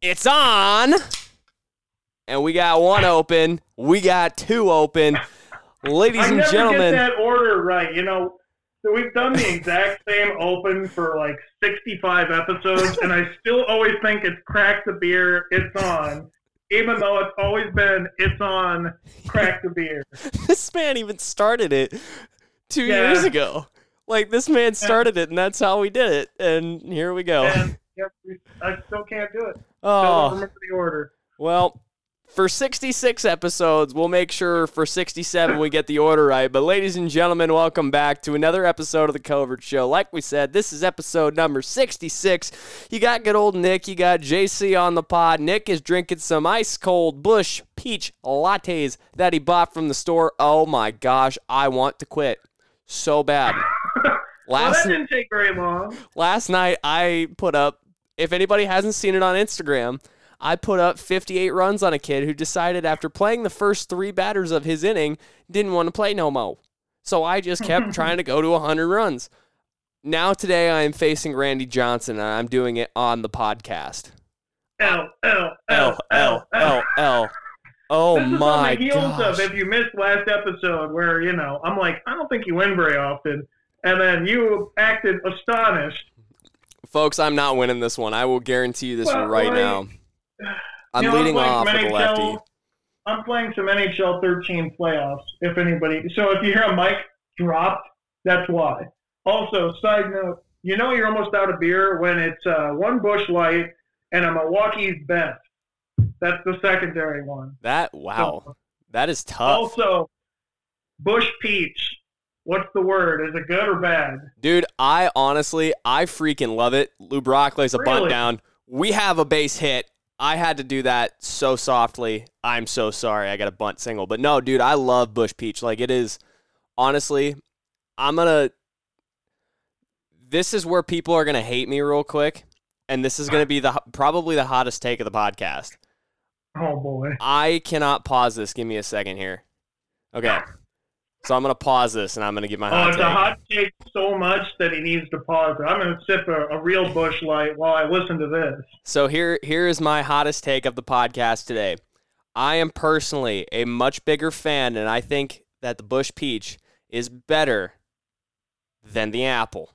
It's on. And we got one open. We got two open. Ladies and gentlemen. that order right. You know, so we've done the exact same open for like 65 episodes, and I still always think it's crack the beer, it's on. Even though it's always been it's on, crack the beer. this man even started it two Yeah. years ago. Like this man started it, and that's how we did it. And here we go. And yep, I still can't do it. Oh remember the order. well, for 66 episodes, we'll make sure for 67 we get the order right. But ladies and gentlemen, welcome back to another episode of the Covert Show. Like we said, this is episode number 66. You got good old Nick, you got JC on the pod. Nick is drinking some ice cold Busch peach lattes that he bought from the store. Oh my gosh, I want to quit so bad. Well, Last that didn't take very long. last night I put up if anybody hasn't seen it on Instagram, I put up 58 runs on a kid who decided after playing the first 3 batters of his inning didn't want to play no mo. So I just kept trying to go to 100 runs. Now today I am facing Randy Johnson and I'm doing it on the podcast. L L L L L L. Oh this is my on the heels gosh. of if you missed last episode where you know I'm like I don't think you win very often, and then you acted astonished. Folks, I'm not winning this one. I will guarantee you this Well, right now. I'm You know, leading playing off with the lefty. I'm playing some NHL 13 playoffs. If anybody, so if you hear a mic drop, that's why. Also, side note, you know you're almost out of beer when it's uh, one Busch Light and a Milwaukee's Best. That's the secondary one. That wow. So, That is tough. also, Busch Peach. What's the word? Is it good or bad? Dude, I honestly, I freaking love it. Lou Brock lays a bunt Really? down. We have a base hit. I had to do that so softly. I'm so sorry. I got a bunt single. But no, dude, I love Busch Peach. Like, it is, honestly, I'm going to, this is where people are going to hate me real quick. And this is going to be the probably the hottest take of the podcast. Oh boy. I cannot pause this. Give me a second here. Okay. So I'm going to pause this and I'm going to get my hot oh, it's take. a hot take so much that he needs to pause it. I'm going to sip a, a real Busch Light while I listen to this. So here here is my hottest take of the podcast today. I am personally a much bigger fan and I think that the Busch Peach is better than the apple.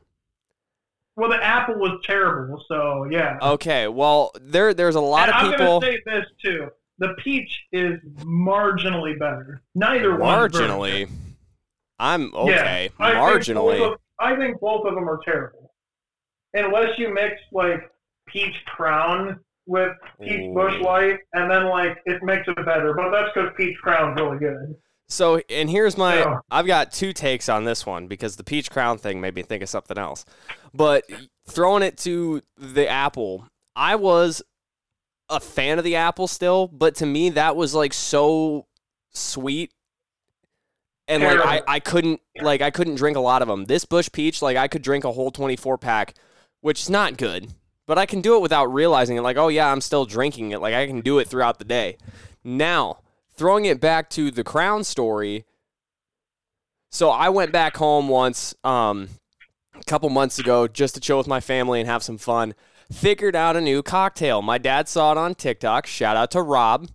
Well, the apple was terrible, so yeah. Okay, well there there's a lot And of I'm going to say this too: the peach is marginally better. Neither one's very marginally. I'm okay. Yeah, I marginally. both of- I think both of them are terrible, unless you mix like peach crown with peach Ooh. Busch light, and then like it makes it better. But that's because peach crown's really good. So, and here's my Yeah. I've got two takes on this one because the peach crown thing made me think of something else. But throwing it to the apple, I was a fan of the apple still, but to me that was like so sweet. And like I, I couldn't like I couldn't drink a lot of them. This Busch peach, like I could drink a whole 24 pack, which is not good. But I can do it without realizing it. Like, oh yeah, I'm still drinking it. Like I can do it throughout the day. Now, throwing it back to the crown story. So I went back home once, um, a couple months ago, just to chill with my family and have some fun. Figured out a new cocktail. My dad saw it on TikTok. Shout out to Rob.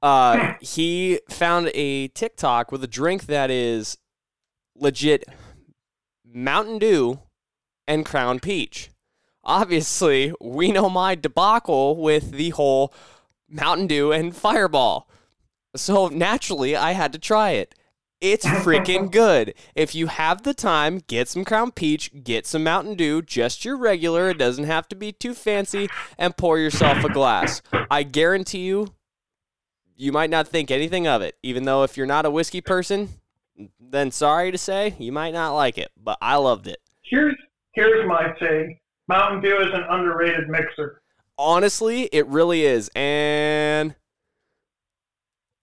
Uh, he found a TikTok with a drink that is legit Mountain Dew and Crown Peach. Obviously, we know my debacle with the whole Mountain Dew and Fireball. So naturally, I had to try it. It's freaking good. If you have the time, get some Crown Peach, get some Mountain Dew, just your regular. It doesn't have to be too fancy, and pour yourself a glass. I guarantee you, you might not think anything of it. Even though if you're not a whiskey person, then sorry to say, you might not like it. But I loved it. Here's here's my take: Mountain Dew is an underrated mixer. Honestly, it really is. And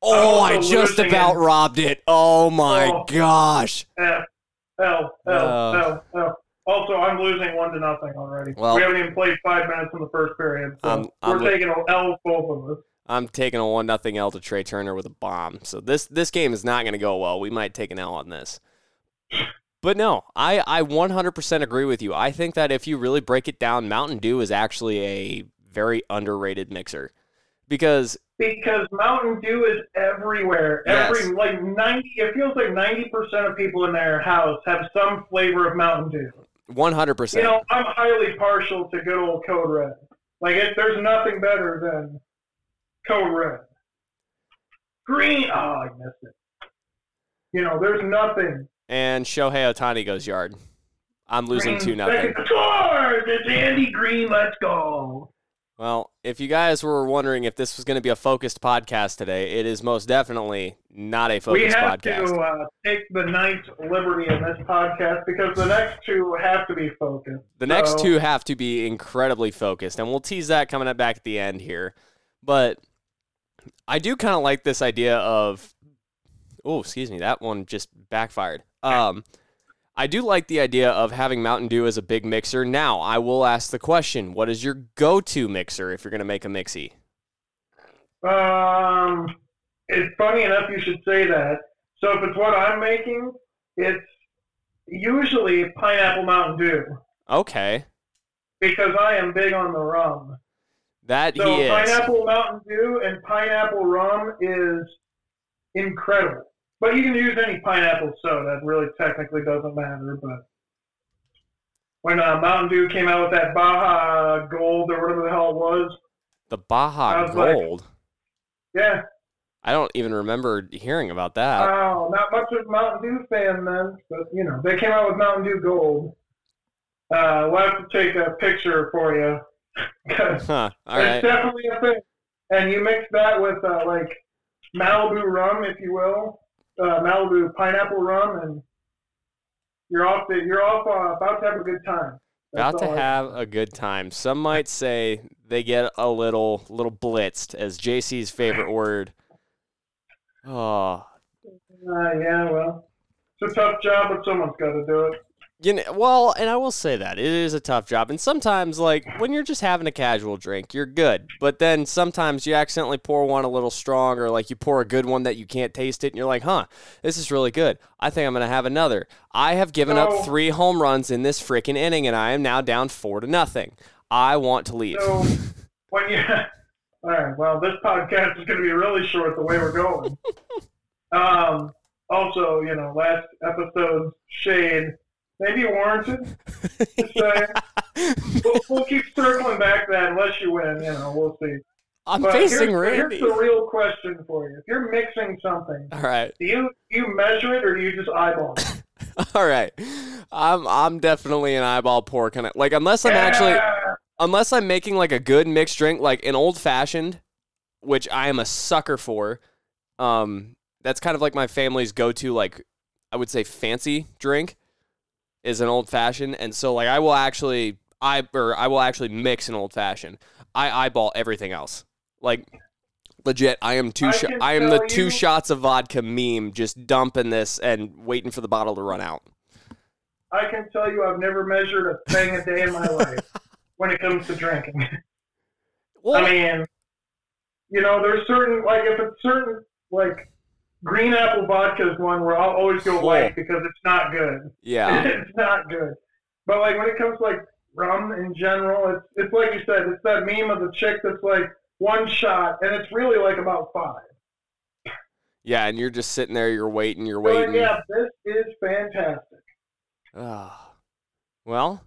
oh, Also I just about robbed it. Oh my Oh. gosh. F L L. L L. Also, I'm losing one to nothing already. Well- we haven't even played five minutes in the first period, so we're taking a L both of us. I'm taking a one nothing L to Trea Turner with a bomb. So this this game is not going to go well. We might take an L on this. But no, I, I 100% agree with you. I think that if you really break it down, Mountain Dew is actually a very underrated mixer because because Mountain Dew is everywhere. Yes. Every like ninety, it feels like ninety percent of people in their house have some flavor of Mountain Dew. 100%. You know, I'm highly partial to good old Code Red. Like, it, there's nothing better than Code Red. Green, oh, I missed it. You know, there's nothing. and Shohei Ohtani goes yard. I'm losing Green, 2 nothing. scores! It's Andy Greene, let's go. Well, if you guys were wondering if this was going to be a focused podcast today, it is most definitely not a focused podcast. we have podcast. to uh, take the ninth liberty in this podcast because the next two have to be focused. The next two have to be incredibly focused, and we'll tease that coming up back at the end here. But I do kind of like this idea of, oh, excuse me, that one just backfired. Um, I do like the idea of having Mountain Dew as a big mixer. Now, I will ask the question: What is your go-to mixer if you're going to make a mixie? Um, it's funny enough you should say that. So if it's what I'm making, it's usually pineapple Mountain Dew Okay, because I am big on the rum. That So he is. pineapple Mountain Dew and pineapple rum is incredible. But you can use any pineapple soda. It really technically doesn't matter. But when uh, Mountain Dew came out with that Baja Gold or whatever the hell it was, The Baja was like- Gold. yeah, I don't even remember hearing about that. Oh, not much of a Mountain Dew fan then, but you know they came out with Mountain Dew Gold. Uh, we'll have to take a picture for you. Huh. All it's right. definitely a thing. And you mix that with uh, like Malibu rum, if you will, uh, Malibu pineapple rum, and you're off. To, you're off uh, about to have a good time. That's About to I- have a good time. Some might say they get a little little blitzed, as JC's favorite word. Oh, yeah, well, it's a tough job, but someone's got to do it. You know, well, and I will say that it is a tough job, and sometimes, like when you're just having a casual drink, you're good. But then sometimes you accidentally pour one a little strong, or like you pour a good one that you can't taste it, and you're like, "Huh, this is really good. I think I'm gonna have another." I have given up three home runs in this freaking inning, and I am now down four to nothing. I want to leave. So when you, all right, well, this podcast is going to be really short the way we're going. um, also, you know, last episode, shade maybe warranted. Just saying. we'll, we'll keep circling back to that unless you win. You know, we'll see. I'm But facing here's, Randy. here's the real question for you: If you're mixing something, All right. do you do you measure it or do you just eyeball it? All right. I'm I'm definitely an eyeball pour kind of like unless I'm actually unless I'm making like a good mixed drink like an old fashioned, which I am a sucker for. Um that's kind of like my family's go-to like I would say fancy drink is an old fashioned and so like I will actually I or I will actually mix an old fashioned. I eyeball everything else. Like legit I am two I sh- I am the tell two shots of vodka meme just dumping this and waiting for the bottle to run out. I can tell you, I've never measured a thing a day in my life when it comes to drinking. Well, I mean, you know, there's certain like if it's certain like green apple vodka is one where I'll always go Cool. white because it's not good. yeah. it's not good. But like when it comes to like rum in general, it's it's like you said, it's that meme of the chick that's like one shot and it's really like about five. Yeah, and you're just sitting there, you're waiting, you're So, like, waiting. yeah, this is fantastic. Ah. well,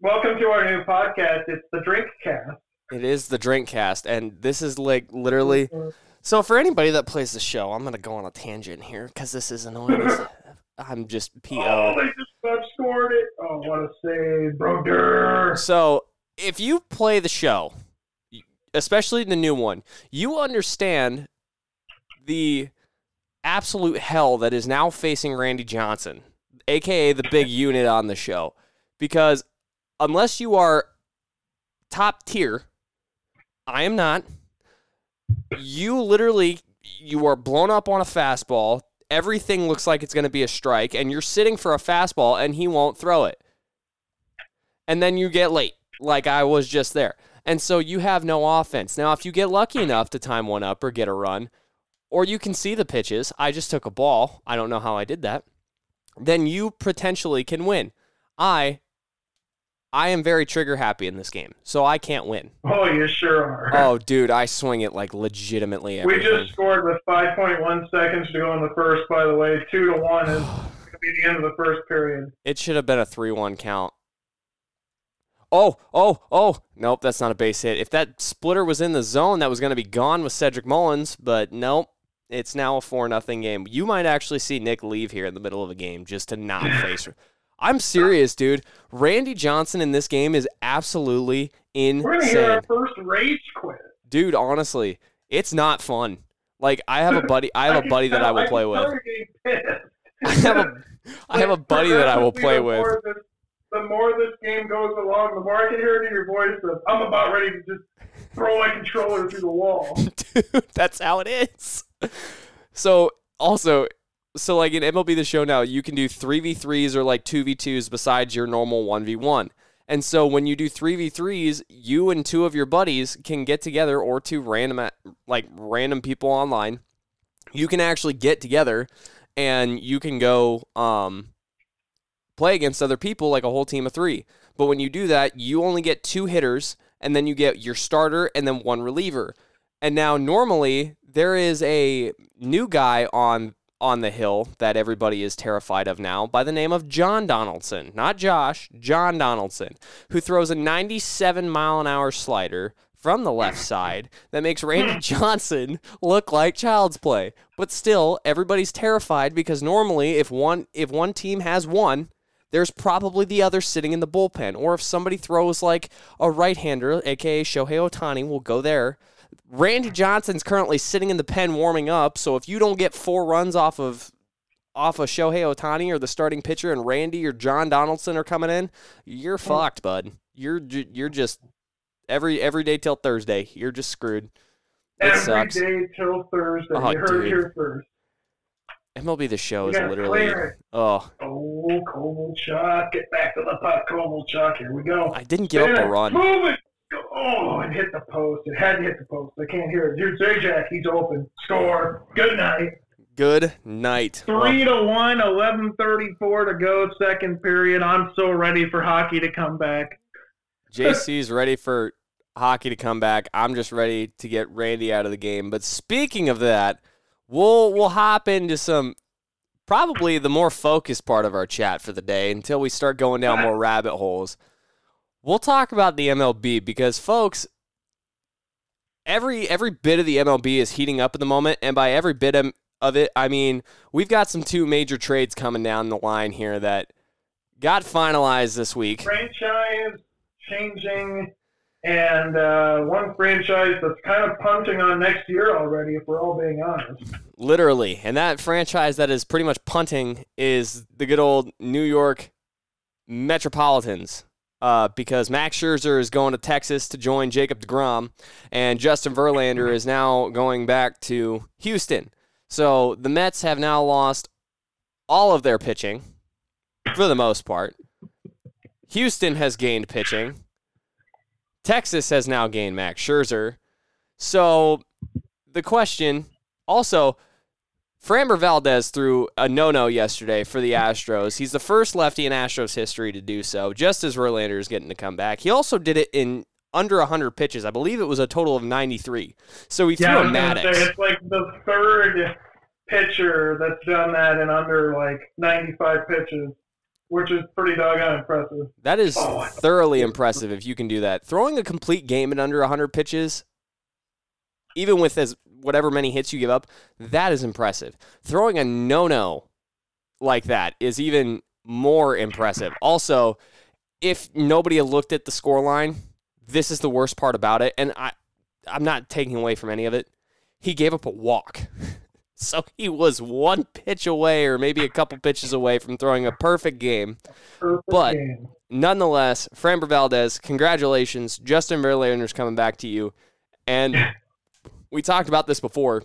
Welcome to our new podcast. It's the Drink Cast. it is the drink cast, and this is like literally. So for anybody that plays the show, I'm gonna go on a tangent here because this is annoying. I'm just po. Oh, they just scored it. Oh, what a save, brother. So if you play the show, especially the new one, you understand the absolute hell that is now facing Randy Johnson, aka the big unit on the show, because unless you are top tier, I am not. You literally you are blown up on a fastball. Everything looks like it's going to be a strike, and you're sitting for a fastball, and he won't throw it. And then you get late, like I was just there. And so you have no offense. Now, if you get lucky enough to time one up or get a run, or you can see the pitches, I just took a ball. I don't know how I did that. Then you potentially can win. I I am very trigger happy in this game, so I can't win. Oh, you sure are. Oh, dude, I swing it like legitimately. we Everything. just scored with 5.1 seconds to go in the first. By the way, two to one is going to be the end of the first period. It should have been a three-one count. Oh, oh, oh! Nope, that's not a base hit. If that splitter was in the zone, that was going to be gone with Cedric Mullins. But nope, it's now a four nothing game. You might actually see Nick leave here in the middle of a game just to not face. I'm serious, dude. Randy Johnson in this game is absolutely insane. We're to hear our first rage quit. dude. Honestly, it's not fun. Like I have a buddy. I have a buddy that I will play with. you're getting pissed. I have a, I have a buddy that I will play the with. this- The more this game goes along, the more I can hear it in your voice of, I'm about ready to just throw my controller through the wall. dude. That's how it is. So also, so like in MLB The Show now, you can do three v threes or like two v twos besides your normal one v one. And so when you do three v threes, you and two of your buddies can get together, or two random like random people online. You can actually get together, and you can go um, play against other people like a whole team of three. But when you do that, you only get two hitters, and then you get your starter and then one reliever. And now normally there is a new guy on on the hill that everybody is terrified of now by the name of John Donaldson, not Josh, John Donaldson, who throws a 97 mile an hour slider from the left side that makes Randy Johnson look like child's play. But still, everybody's terrified because normally if one if one team has one, there's probably the other sitting in the bullpen. Or if somebody throws like a right hander, aka Shohei Ohtani, will go there. Randy Johnson's currently sitting in the pen warming up, so if you don't get four runs off of off of Shohei Ohtani or the starting pitcher and Randy or John Donaldson are coming in, you're fucked, bud. You're you're just every every day till Thursday. You're just screwed. It Every sucks. day till Thursday. Oh, you heard dude. it here first. MLB the show You is literally clear oh Oh, Kovalchuk. Get back to the puck, Kovalchuk. Here we go. I didn't give up a run. Move it. Oh, it hit the post. It had to hit the post. I can't hear it. Dude, Zajac, he's open. Score. Good night. Good night. Three to one, 11:34 to go, second period. I'm so ready for hockey to come back. JC's ready for hockey to come back. I'm just ready to get Randy out of the game. But speaking of that, we'll we'll hop into some probably the more focused part of our chat for the day until we start going down more rabbit holes. We'll talk about the MLB because folks every every bit of the MLB is heating up at the moment and by every bit of it, I mean, we've got some two major trades coming down the line here that got finalized this week. Franchise changing, and uh, one franchise that's kind of punting on next year already, if we're all being honest. Literally. And that franchise that is pretty much punting is the good old New York Metropolitans. Uh, because Max Scherzer is going to Texas to join Jacob DeGrom, and Justin Verlander is now going back to Houston. So the Mets have now lost all of their pitching, for the most part. Houston has gained pitching. Texas has now gained Max Scherzer. So the question also, Framber Valdez threw a no-no yesterday for the Astros. He's the first lefty in Astros history to do so, just as Verlander is getting to come back. He also did it in under 100 pitches. I believe it was a total of 93. So he Yeah, threw a Maddux. say, it's like the third pitcher that's done that in under like 95 pitches, which is pretty doggone impressive. That is Oh, thoroughly impressive if you can do that. Throwing a complete game in under 100 pitches, even with as whatever many hits you give up, that is impressive. Throwing a no-no like that is even more impressive. Also, if nobody had looked at the score line, this is the worst part about it, and I I'm not taking away from any of it. He gave up a walk. So he was one pitch away or maybe a couple pitches away from throwing a perfect game Perfect But- game. nonetheless, Framber Valdez, congratulations. Justin Verlander's coming back to you. And we talked about this before.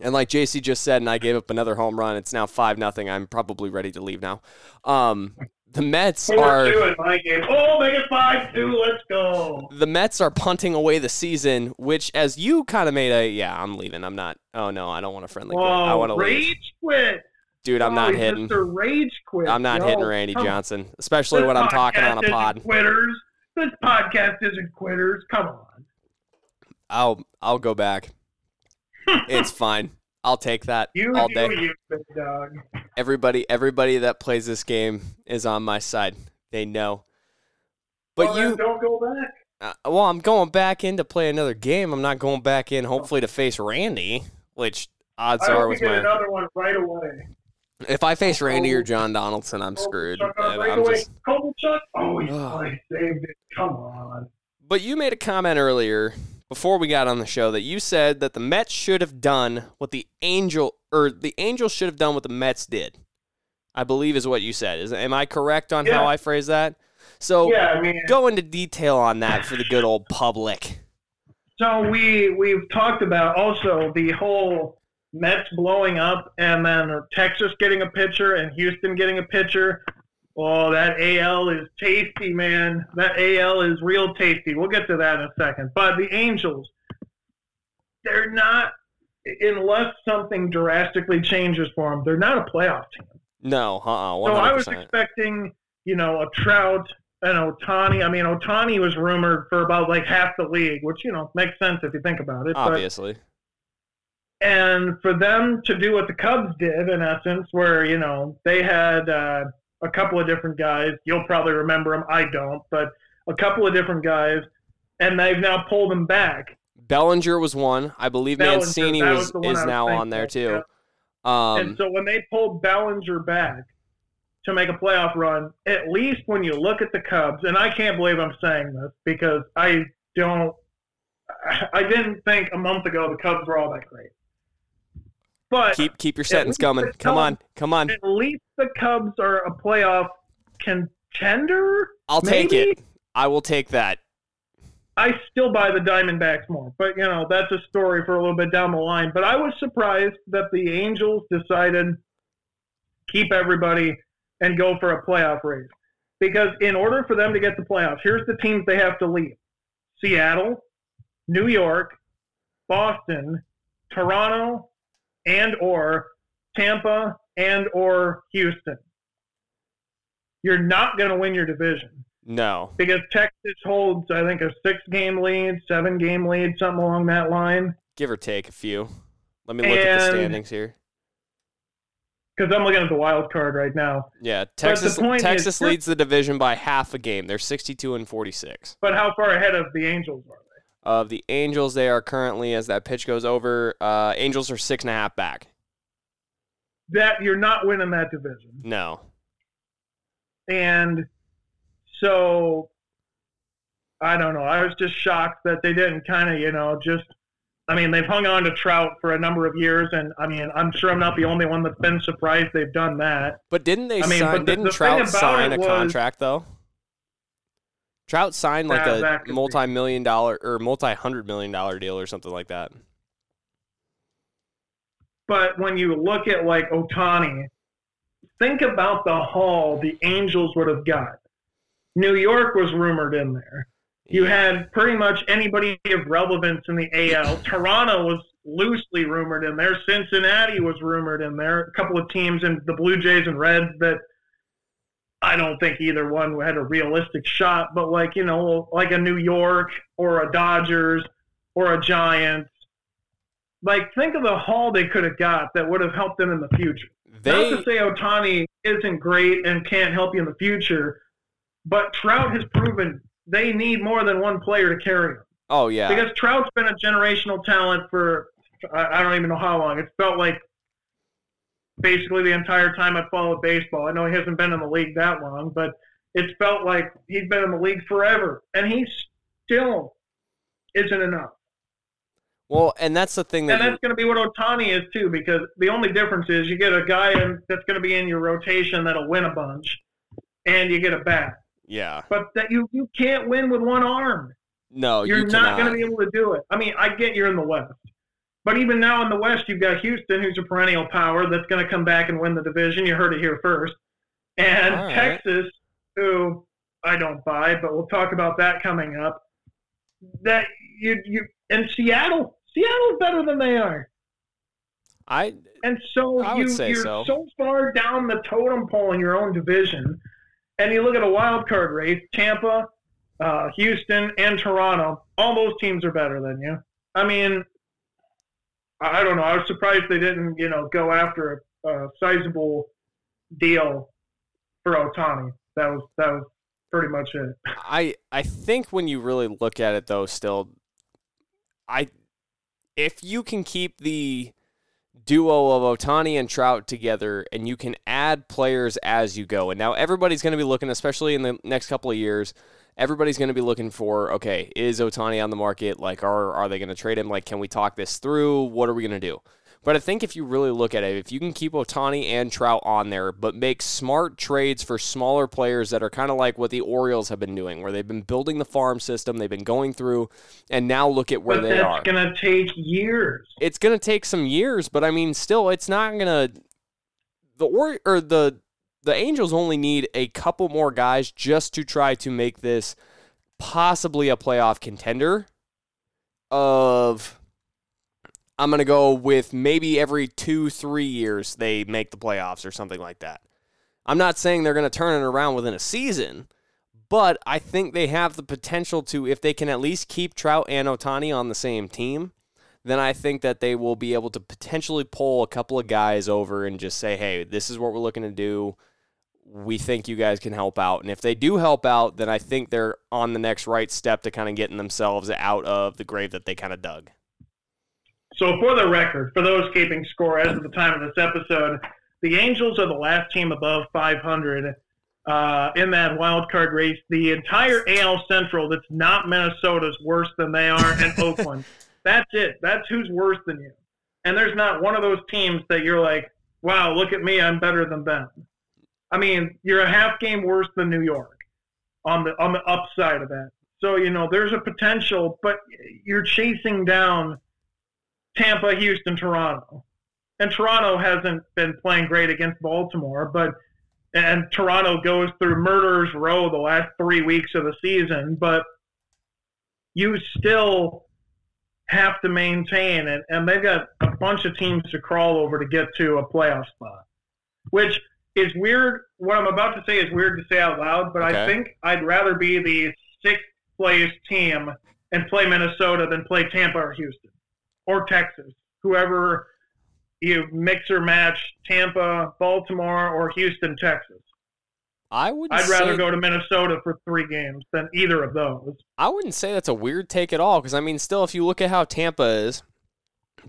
And like JC just said, and I gave up another home run. It's now five nothing. I'm probably ready to leave now. Um, the Mets Four are two in my game. Oh, make it five two. Let's go. the Mets are punting away the season, which as you kind of made a yeah, I'm leaving. I'm not. Oh no, I don't want a friendly. quit. I want Whoa, to leave. rage quit. Dude, I'm Oh, not hitting. Mr. Rage quit. I'm not yo. hitting Randy Come. Johnson, especially when I'm talking on a pod. Quitters. This podcast isn't quitters. Come on. I'll I'll go back. it's fine. I'll take that You all day. you. Everybody everybody that plays this game is on my side. They know. But Well, you don't go back. uh, well, I'm going back in to play another game. I'm not going back in hopefully to face Randy, which odds are with my another one right away. If I face Randy or John Donaldson, I'm screwed. Right I'm just? Oh, saved it. Come on. But you made a comment earlier before we got on the show that you said that the Mets should have done what the Angel or the Angels should have done what the Mets did. I believe is what you said. Is am I correct on how I phrase that? So Yeah, I mean, go into detail on that for the good old public. So we we've talked about also the whole Mets blowing up and then Texas getting a pitcher and Houston getting a pitcher. Oh, that AL is tasty, man. That AL is real tasty. We'll get to that in a second. But the Angels, they're not unless something drastically changes for them. They're not a playoff team. No, uh, uh one So I was expecting, you know, a Trout and Ohtani. I mean, Ohtani was rumored for about like half the league, which you know makes sense if you think about it. But, Obviously, and for them to do what the Cubs did, in essence, where you know they had uh, a couple of different guys. You'll probably remember them. I don't, but a couple of different guys, and they've now pulled them back. Bellinger was one. I believe Bellinger, Mancini was, was is now on there too. yeah. Um, and so when they pulled Bellinger back to make a playoff run, at least when you look at the Cubs, and I can't believe I'm saying this because I don't, I didn't think a month ago the Cubs were all that great. But keep keep your sentence coming. the Come on, come on. at least the Cubs are a playoff contender. I'll take it. I will take that. I still buy the Diamondbacks more, but you know that's a story for a little bit down the line. But I was surprised that the Angels decided keep everybody and go for a playoff race because in order for them to get the playoffs, here's the teams they have to leave: Seattle, New York, Boston, Toronto, and or Tampa and or Houston. You're not going to win your division No. because Texas holds, I think, a six-game lead, seven-game lead, something along that line. Give or take a few. Let me look at the standings here. Because I'm looking at the wild card right now. Yeah, the Texas is- Texas leads the division by half a game. They're 62 and 46. But how far ahead of the Angels are? Of the Angels, they are currently, as that pitch goes over, uh, Angels are six and a half back. That you're not winning that division, No. and so I don't know. I was just shocked that they didn't kind of, you know, just. I mean, they've hung on to Trout for a number of years, and I mean, I'm sure I'm not the only one that's been surprised they've done that. But didn't they I mean, sign? but the- didn't the Trout sign a was- contract though? Trout signed like Yeah, a be. multi-million dollar or multi-hundred million dollar deal or something like that. But when you look at like Ohtani, think about the haul the Angels would have got. New York was rumored in there. You had pretty much anybody of relevance in the AL. Toronto was loosely rumored in there. Cincinnati was rumored in there. A couple of teams in the Blue Jays and Reds that I don't think either one had a realistic shot, but like, you know, like a New York or a Dodgers or a Giants. Like, think of the haul they could have got that would have helped them in the future. they Not to say Ohtani isn't great and can't help you in the future, but Trout has proven they need more than one player to carry them. oh yeah Because Trout's been a generational talent for I I don't even know how long. It's felt like basically the entire time I followed baseball. I know he hasn't been in the league that long, but it's felt like he's been in the league forever, and he still isn't enough. well, and that's the thing that And that's going to be what Ohtani is too, because the only difference is you get a guy in, that's going to be in your rotation that'll win a bunch, and you get a bat. yeah But that you you can't win with one arm. no You're you not going to be able to do it. I mean, I get you're in the West, but even now in the West, you've got Houston, who's a perennial power that's going to come back and win the division. You heard it here first, and right. Texas, who I don't buy, but we'll talk about that coming up. That you you and Seattle, Seattle's better than they are. I And so I you, you're so. so far down the totem pole in your own division, and you look at a wild card race: Tampa, uh, Houston, and Toronto. All those teams are better than you. I mean, I don't know. I was surprised they didn't, you know, go after a, a sizable deal for Ohtani. That was that was pretty much it. I I think when you really look at it though still I if you can keep the duo of Ohtani and Trout together and you can add players as you go. And now everybody's going to be looking especially in the next couple of years everybody's going to be looking for okay, is Ohtani on the market? Like are are they going to trade him? Like can we talk this through? What are we going to do? But I think if you really look at it, if you can keep Ohtani and Trout on there, but make smart trades for smaller players that are kind of like what the Orioles have been doing, where they've been building the farm system, they've been going through, and now look at where but they that's are. going to take years. It's going to take some years, but I mean, still, it's not going to. The or or the the Angels only need a couple more guys just to try to make this possibly a playoff contender. Of I'm going to go with maybe every two, three years they make the playoffs or something like that. I'm not saying they're going to turn it around within a season, but I think they have the potential to, if they can at least keep Trout and Ohtani on the same team, then I think that they will be able to potentially pull a couple of guys over and just say, hey, this is what we're looking to do. We think you guys can help out. And if they do help out, then I think they're on the next right step to kind of getting themselves out of the grave that they kind of dug. So, for the record, for those keeping score as of the time of this episode, the Angels are the last team above 500 uh, in that wild card race. The entire AL Central that's not Minnesota is worse than they are in Oakland. That's it. That's who's worse than you. And there's not one of those teams that you're like, wow, look at me, I'm better than them. I mean, you're a half game worse than New York on the on the upside of that. So you know, there's a potential, but you're chasing down Tampa, Houston, Toronto. And Toronto hasn't been playing great against Baltimore, but and Toronto goes through murderers row the last three weeks of the season, but you still have to maintain and, and they've got a bunch of teams to crawl over to get to a playoff spot, which is weird. What I'm about to say is weird to say out loud, but Okay. I think I'd rather be the sixth place team and play Minnesota than play Tampa or Houston or Texas, whoever you mix or match Tampa, Baltimore, or Houston, Texas. I would. I'd rather go to Minnesota for three games than either of those. I wouldn't say that's a weird take at all because I mean, still, if you look at how Tampa is,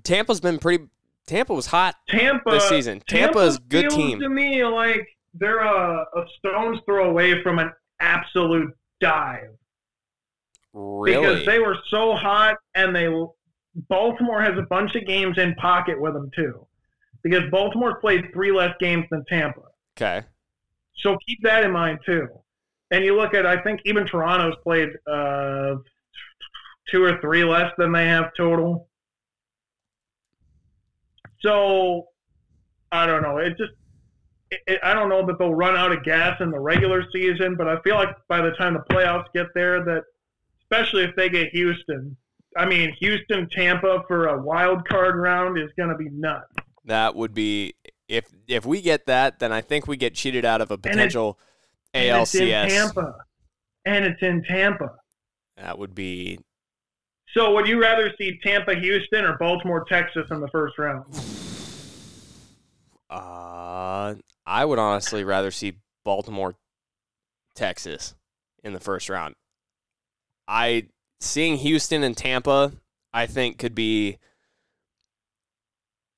Tampa's been pretty. Tampa was hot Tampa this season. Tampa's Tampa good feels team. to me like they're a, a stone's throw away from an absolute dive Really? because they were so hot and they Baltimore has a bunch of games in pocket with them too because Baltimore played three less games than Tampa. okay. So keep that in mind too. And you look at, I think even Toronto's played uh, two or three less than they have total. So I don't know. It just, it, it, I don't know that they'll run out of gas in the regular season, but I feel like by the time the playoffs get there, that especially if they get Houston, I mean Houston Tampa for a wild card round is going to be nuts. That would be if if we get that, then I think we get cheated out of a potential And it's in Tampa, and it's in Tampa. That would be So would you rather see Tampa, Houston, or Baltimore, Texas in the first round? uh I would honestly rather see Baltimore Texas in the first round. I seeing Houston and Tampa I think could be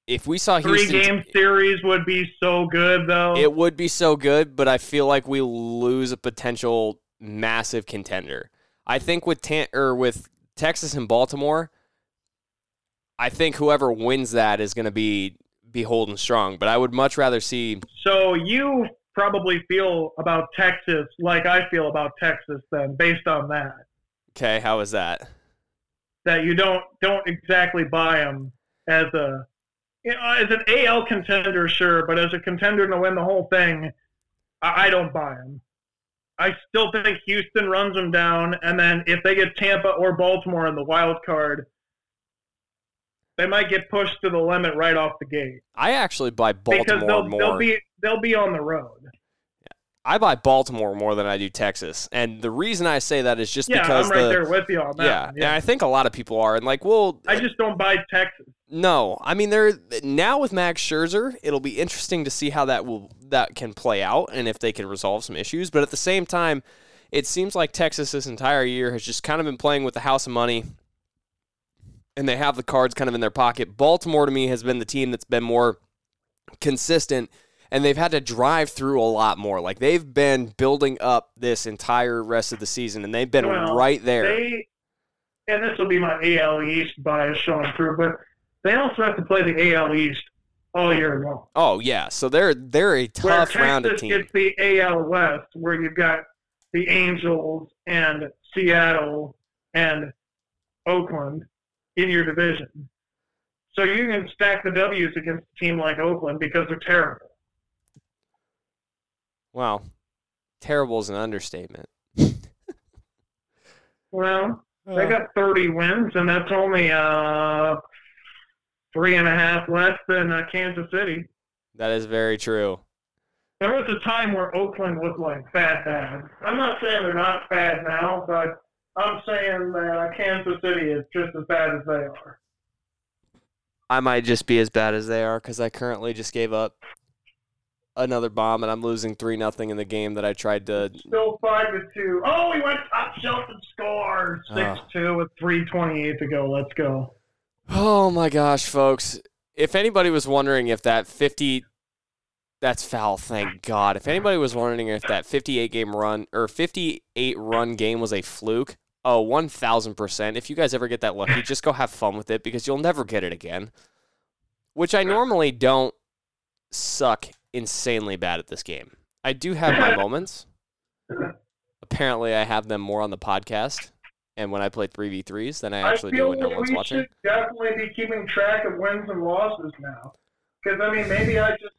if we saw Three Houston game series would be so good though. It would be so good, but I feel like we lose a potential massive contender. I think with Tan- or with Texas and Baltimore, I think whoever wins that is going to be be holding strong. But I would much rather see. so you probably feel about Texas like I feel about Texas then, based on that. Okay, how is that? That you don't don't exactly buy them as a you know, as an AL contender, sure, but as a contender to win the whole thing, I, I don't buy them. I still think Houston runs them down, and then if they get Tampa or Baltimore in the wild card, they might get pushed to the limit right off the gate I actually buy because Baltimore they'll more. they'll be they'll be on the road. I buy Baltimore more than I do Texas, and the reason I say that is just Yeah, because I'm right the there with you on that. yeah, one, and I think a lot of people are, and like, well, I just don't buy Texas. No, I mean they're now with Max Scherzer. It'll be interesting to see how that will that can play out and if they can resolve some issues. But at the same time, it seems like Texas this entire year has just kind of been playing with the house of money, and they have the cards kind of in their pocket. Baltimore to me has been the team that's been more consistent, and they've had to drive through a lot more. Like they've been building up this entire rest of the season, and they've been Well, right there. They and this will be my AL East bias showing through, but they also have to play the AL East all year long. oh yeah, so they're they're a Where tough round of team. gets the AL West, where you've got the Angels and Seattle and Oakland in your division. So you can stack the W's against a team like Oakland because they're terrible. Wow. Terrible is an understatement. Well, they got 30 wins, and that's only uh, three and a half less than uh, Kansas City. that is very true. There was a time where Oakland was like bad, bad. I'm not saying they're not bad now, but I'm saying that uh, Kansas City is just as bad as they are. I might just be as bad as they are because I currently just gave up another bomb and I'm losing 3 nothing in the game that I tried to. Still five to two. Oh, he went top shelf and scored six two with three twenty eight to go. Let's go. Oh my gosh, folks. If anybody was wondering if that 50. That's foul, thank God. If anybody was wondering if that 58 game run or 58 run game was a fluke, oh, 1000%. If you guys ever get that lucky, just go have fun with it because you'll never get it again. Which I normally don't suck insanely bad at this game. I do have my moments. Apparently, I have them more on the podcast and when I play 3v3s than I actually I do when no one's we watching. should definitely be keeping track of wins and losses now. Because I mean, maybe I just,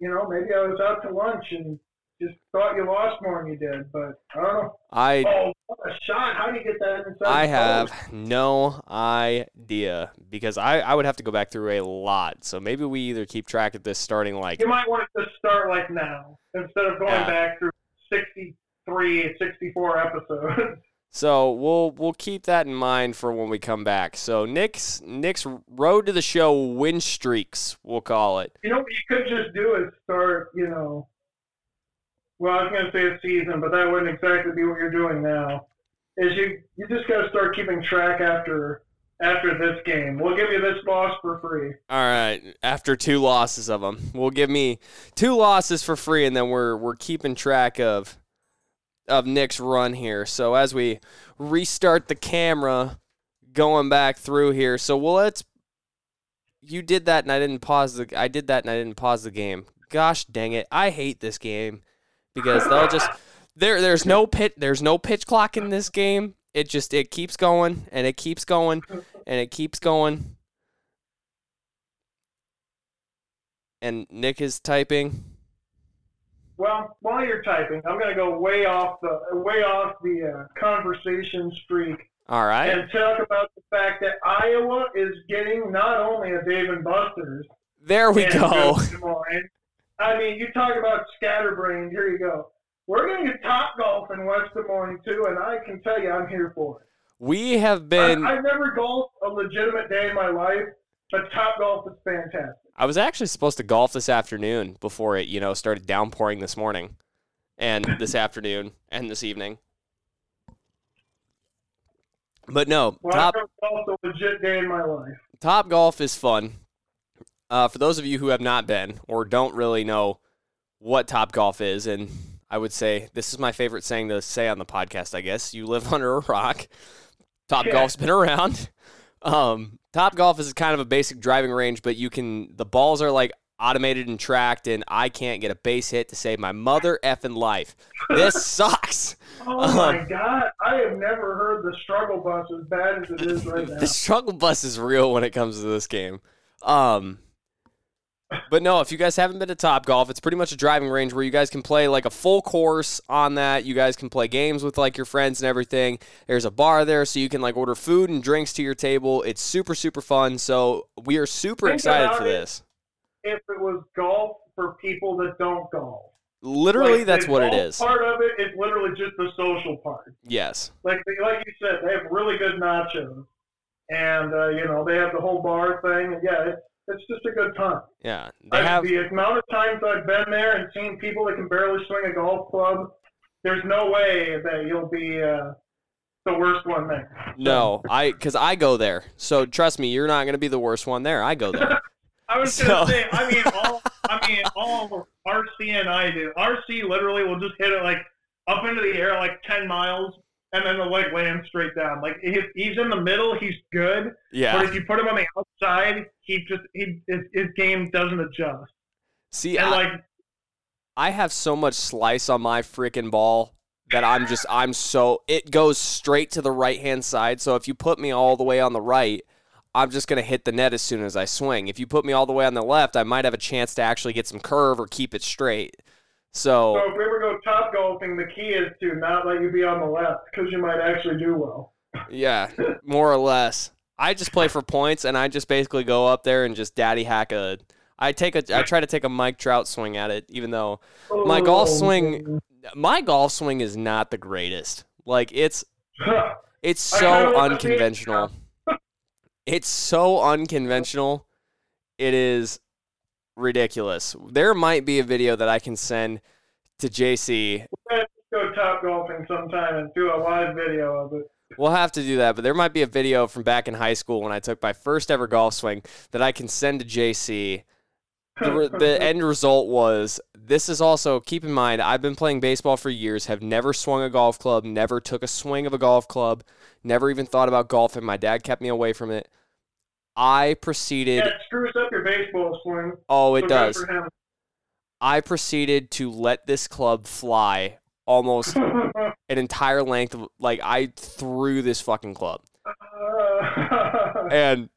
you know, maybe I was out to lunch and just thought you lost more than you did, but I don't know. I Oh, what a shot! How do you get that inside? I have no idea because I, I would have to go back through a lot. So maybe we either keep track of this starting like You might want to just start like now instead of going Yeah. back through 63, 64 episodes. so we'll we'll keep that in mind for when we come back. So Nick's Nick's road to the show win streaks, we'll call it. you know what you could just do is start, you know. Well, I was going to say a season, but that wouldn't exactly be what you're doing now. Is you you just got to start keeping track after after this game. We'll give you this loss for free. All right, after two losses of them, we'll give me two losses for free, and then we're we're keeping track of of Nick's run here. So as we restart the camera, going back through here, so well, let's. You did that, and I didn't pause the. I did that, and I didn't pause the game. Gosh dang it! I hate this game because they'll just there. There's no pit. There's no pitch clock in this game. It just it keeps going and it keeps going and it keeps going. and Nick is typing. Well, while you're typing, I'm going to go way off the way off the uh, conversation streak All right. and talk about the fact that Iowa is getting not only a Dave and Buster's. There we go. Des Moines. I mean, you talk about scatterbrained. Here you go. We're going to Top Golf in West Des Moines too, and I can tell you, I'm here for it. We have been. I, I've never golfed a legitimate day in my life, but Top Golf is fantastic. I was actually supposed to golf this afternoon before it, you know, started downpouring this morning, and this afternoon and this evening. But no, Well, top I've a legit day in my life. Top Golf is fun. Uh, for those of you who have not been or don't really know what Top Golf is, and I would say this is my favorite saying to say on the podcast. I guess you live under a rock. Top Yeah. Golf's been around. Um, Top Golf is kind of a basic driving range, but you can the balls are like automated and tracked, and I can't get a base hit to save my mother effing life. This sucks. Oh my Um, God! I have never heard the struggle bus as bad as it is right now. the struggle bus is real when it comes to this game. Um, But no, if you guys haven't been to Top Golf, it's pretty much a driving range where you guys can play like a full course on that. You guys can play games with like your friends and everything. There's a bar there so you can like order food and drinks to your table. It's super super fun. So we are super Think excited for this. If it was golf for people that don't golf, Literally Like, that's what it is. Part of it is literally just the social part. Yes. Like like you said, they have really good nachos, and uh, you know they have the whole bar thing. Yeah, it's it's just a good time. Yeah. They I, have the amount of times I've been there and seen people that can barely swing a golf club, there's no way that you'll be uh, the worst one there. no, I cuz I go there. So trust me, you're not going to be the worst one there. I go there. I was So- gonna say, I mean, all I mean, all RC and I do. RC literally will just hit it like up into the air like ten miles, and then the leg lands straight down. Like if he's in the middle, he's good. Yeah. But if you put him on the outside, he just he his, his game doesn't adjust. See, And I, like I have so much slice on my freaking ball that I'm just I'm so it goes straight to the right hand side. So if you put me all the way on the right, I'm just gonna hit the net as soon as I swing. If you put me all the way on the left, I might have a chance to actually get some curve or keep it straight. So, So if we ever go top golfing, the key is to not let you be on the left because you might actually do well. yeah, more or less. I just play for points and I just basically go up there and just daddy hack a I take a I try to take a Mike Trout swing at it, even though My oh, golf Oh, swing- my golf swing is not the greatest. Like it's. It's so want to see it unconventional. It's so unconventional. It is ridiculous. There might be a video that I can send to JC. Let's go top golfing sometime and do a live video of it. We'll have to do that, but there might be a video from back in high school when I took my first ever golf swing that I can send to JC. The, re- the end result was this is also keep in mind I've been playing baseball for years, have never swung a golf club, never took a swing of a golf club, never even thought about golfing. My dad kept me away from it. I proceeded Yeah, it screws up your baseball swing. Oh, it good does. I proceeded to let this club fly almost an entire length of like I threw this fucking club. Uh, And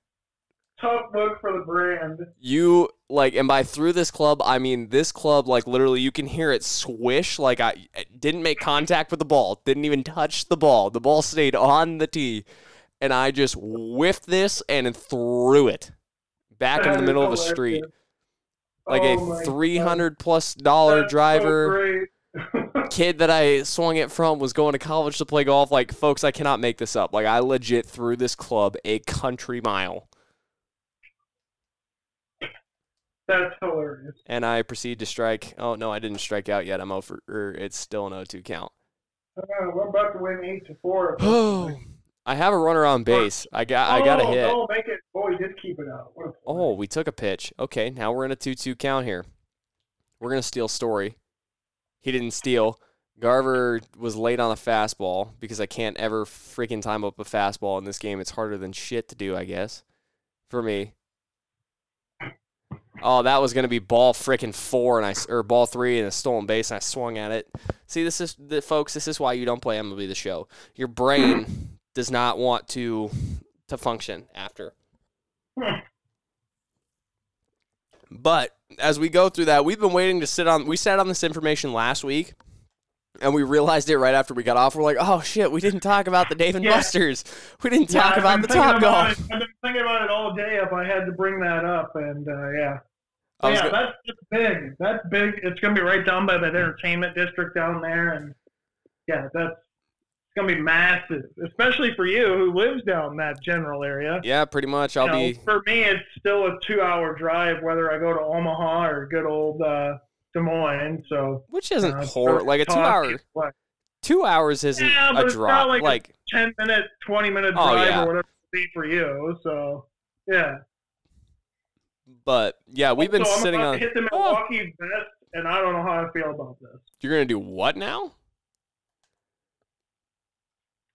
tough look for the brand. you like and by through this club, I mean this club like literally you can hear it swish like I didn't make contact with the ball, didn't even touch the ball. The ball stayed on the tee and I just whiffed this and threw it back in the middle of a street. Like Oh a God. 300 plus dollar That's driver. great. kid that I swung it from was going to college to play golf. Like, folks, I cannot make this up. Like, I legit threw this club a country mile, That's hilarious. and I proceed to strike. Oh no, I didn't strike out yet. I'm over. Or it's still an 0-2 count. Uh, we're about to win eight to four. Oh, I have a runner on base. I got. I got a Oh, hit. No, make it. Oh, he did keep it out. Oh, we took a pitch. Okay, now we're in a 2-2 count here. We're gonna steal Story. He didn't steal. Garver was late on a fastball because I can't ever freaking time up a fastball in this game. It's harder than shit to do, I guess, for me. Oh, that was gonna be ball freaking four and I or ball three and a stolen base and I swung at it. See, this is the folks. This is why you don't play MLB the Show. Your brain does not want to to function after. But as we go through that, we've been waiting to sit on. We sat on this information last week, and we realized it right after we got off. We're like, "Oh shit, we didn't talk about the Dave and Yeah. Busters. We didn't Yeah, talk about the Top about Golf." it- I've been thinking about it all day if I had to bring that up, and uh, yeah. Yeah, go- that's just big. That's big. It's gonna be right down by that entertainment district down there, and yeah, that's gonna be massive, especially for you who lives down that general area. yeah, pretty much. I'll You know, be. For me, it's still a two-hour drive, whether I go to Omaha or good old uh, Des Moines. So Which isn't uh, like a two-hour, Two hours isn't Yeah, a not drop. like a- ten minute, twenty minute Oh, drive yeah. or whatever it be for you. So yeah. but yeah, we've been sitting about on. to hit the Oh. Milwaukee best, and I don't know how I feel about this. You're gonna do what now?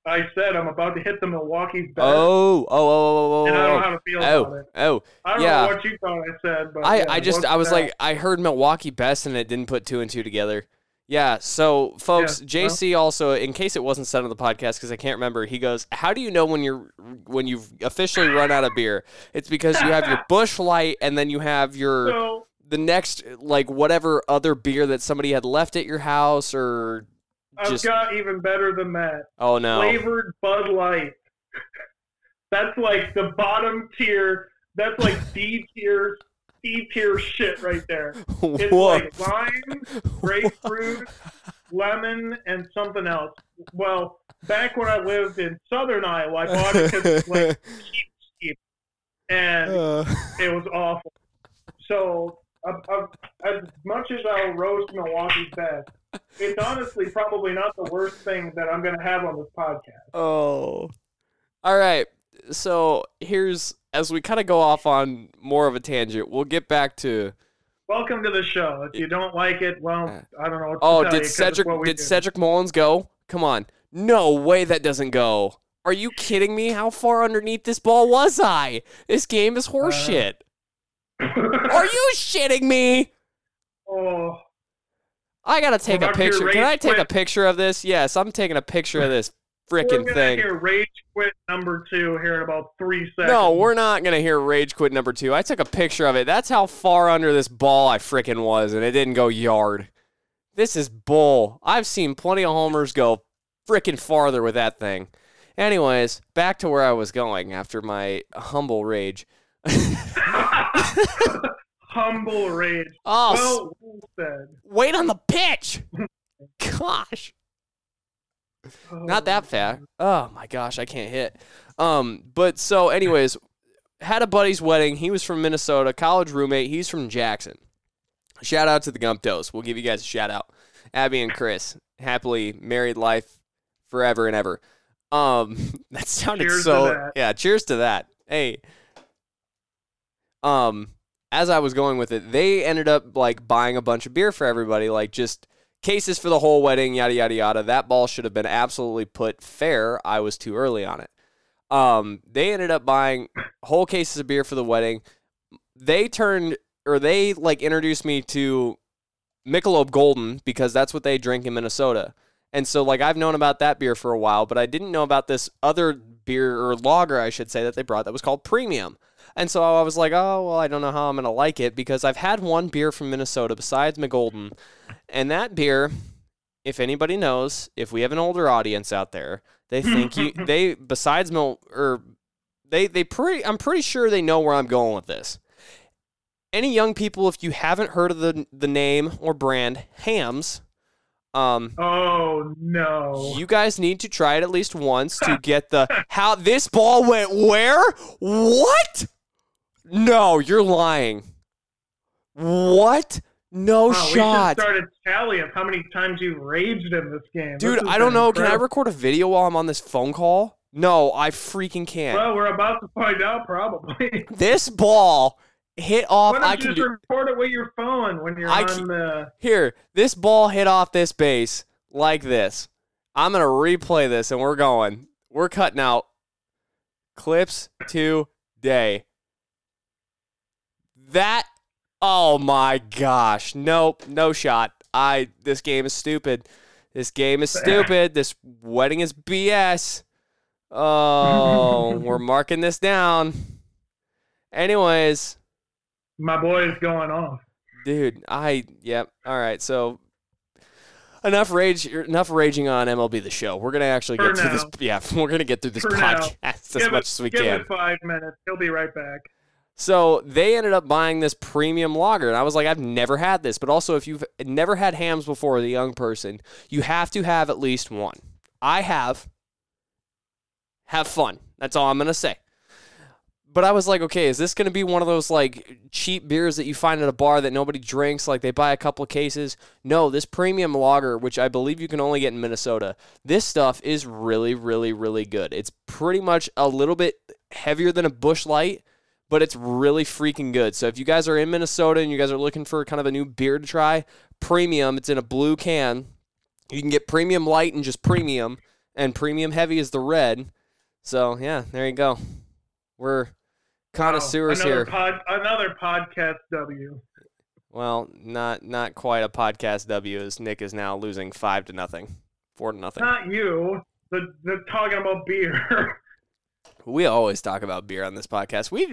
I said I'm about to hit the Milwaukee's best, Oh, oh, oh, oh, oh, and I don't know oh, how to feel about oh, it. oh. I don't yeah. know what you thought I said, but I, yeah, I just I was that? like I heard Milwaukee best and it didn't put two and two together. Yeah, so folks, Yeah, well- JC also in case it wasn't said on the podcast because I can't remember, he goes, "How do you know when you're when you've officially run out of beer? It's because you have your Busch Light and then you have your so the next like whatever other beer that somebody had left at your house or I've just got even better than that. oh no. Flavored Bud Light. That's like the bottom tier. That's like D tier, C tier shit right there. It's Whoa. like lime, grapefruit, lemon, and something else. Well, back when I lived in southern Iowa, I bought it because it's like cheap, cheap, and Uh, it was awful. So, uh, uh, as much as I'll roast Milwaukee's best, it's honestly probably not the worst thing that I'm going to have on this podcast. oh. All right. So here's as we kind of go off on more of a tangent. We'll get back to Welcome to the show. If you don't like it, well, uh, I don't know. What to Oh, did Cedric did do. Cedric Mullins go? Come on. No way that doesn't go. Are you kidding me? How far underneath this ball was I? This game is uh. horseshit. Are you shitting me? oh, I gotta take a picture. Can I take a picture of this? Yes, I'm taking a picture of this we're freaking gonna thing. hear Rage Quit number two here in about three seconds. No, we're not gonna hear Rage Quit number two. I took a picture of it. That's how far under this ball I freaking was, and it didn't go yard. This is bull. I've seen plenty of homers go freaking farther with that thing. Anyways, back to where I was going after my humble rage. Humble rage. Oh, well, wait on the pitch. Gosh. Not that fat. Oh my gosh, I can't hit. Um, but so anyways, had a buddy's wedding. He was from Minnesota, college roommate. He's from Jackson. Shout out to the Gumptos. We'll give you guys a shout out. Abby and Chris, happily married life forever and ever. Um, that sounded Cheers so that. yeah. Cheers to that. Hey. Um, as I was going with it, they ended up like buying a bunch of beer for everybody, like just cases for the whole wedding, yada yada yada. That ball should have been absolutely put fair. I was too early on it. Um, they ended up buying whole cases of beer for the wedding. They turned or they like introduced me to Michelob Golden because that's what they drink in Minnesota. And so like I've known about that beer for a while, but I didn't know about this other beer or lager I should say that they brought that was called Premium. And so I was like, oh, well, I don't know how I'm going to like it because I've had one beer from Minnesota besides Mich Golden. And that beer, if anybody knows, if we have an older audience out there, they think you, they, besides Mil, or they, they pretty, I'm pretty sure they know where I'm going with this. Any young people, if you haven't heard of the, the name or brand, Hamm's, um, Oh no. you guys need to try it at least once to get the how this ball went where? What? No, you're lying. What? No Wow, shot. We should start a tally of how many times you've raged in this game. Dude, This I don't know. Can I record a video while I'm on this phone call? No, I freaking can't. Well, we're about to find out probably. this ball hit off. Why don't I you can just do record it with your phone when you're I on can- the? Here, this ball hit off this base like this. I'm going to replay this and we're going. We're cutting out clips today. That oh my gosh. Nope, no shot. I this game is stupid. This game is stupid. This wedding is BS. Oh, we're marking this down. Anyways, My boy is going off. Dude, I yep. All right, so enough rage, enough raging on MLB the Show. We're gonna actually For get through this. Yeah, we're gonna get through this For now. podcast as give much it, as we give can. it five minutes. He'll be right back. So they ended up buying this premium lager, and I was like, I've never had this. But also, if you've never had Hamm's before, the young person, you have to have at least one. I have. Have fun. That's all I'm gonna say. But I was like, okay, is this going to be one of those like cheap beers that you find at a bar that nobody drinks? Like they buy a couple cases? No, this premium lager, which I believe you can only get in Minnesota, this stuff is really, really, really good. It's pretty much a little bit heavier than a Busch Light, but it's really freaking good. So if you guys are in Minnesota and you guys are looking for kind of a new beer to try, premium, it's in a blue can. You can get premium light and just premium, and premium heavy is the red. So yeah, there you go. We're connoisseurs another here. Pod, another podcast W. well, not not quite a podcast W as Nick is now losing five to nothing, four to nothing. Not you. The, the talking about beer. We always talk about beer on this podcast. We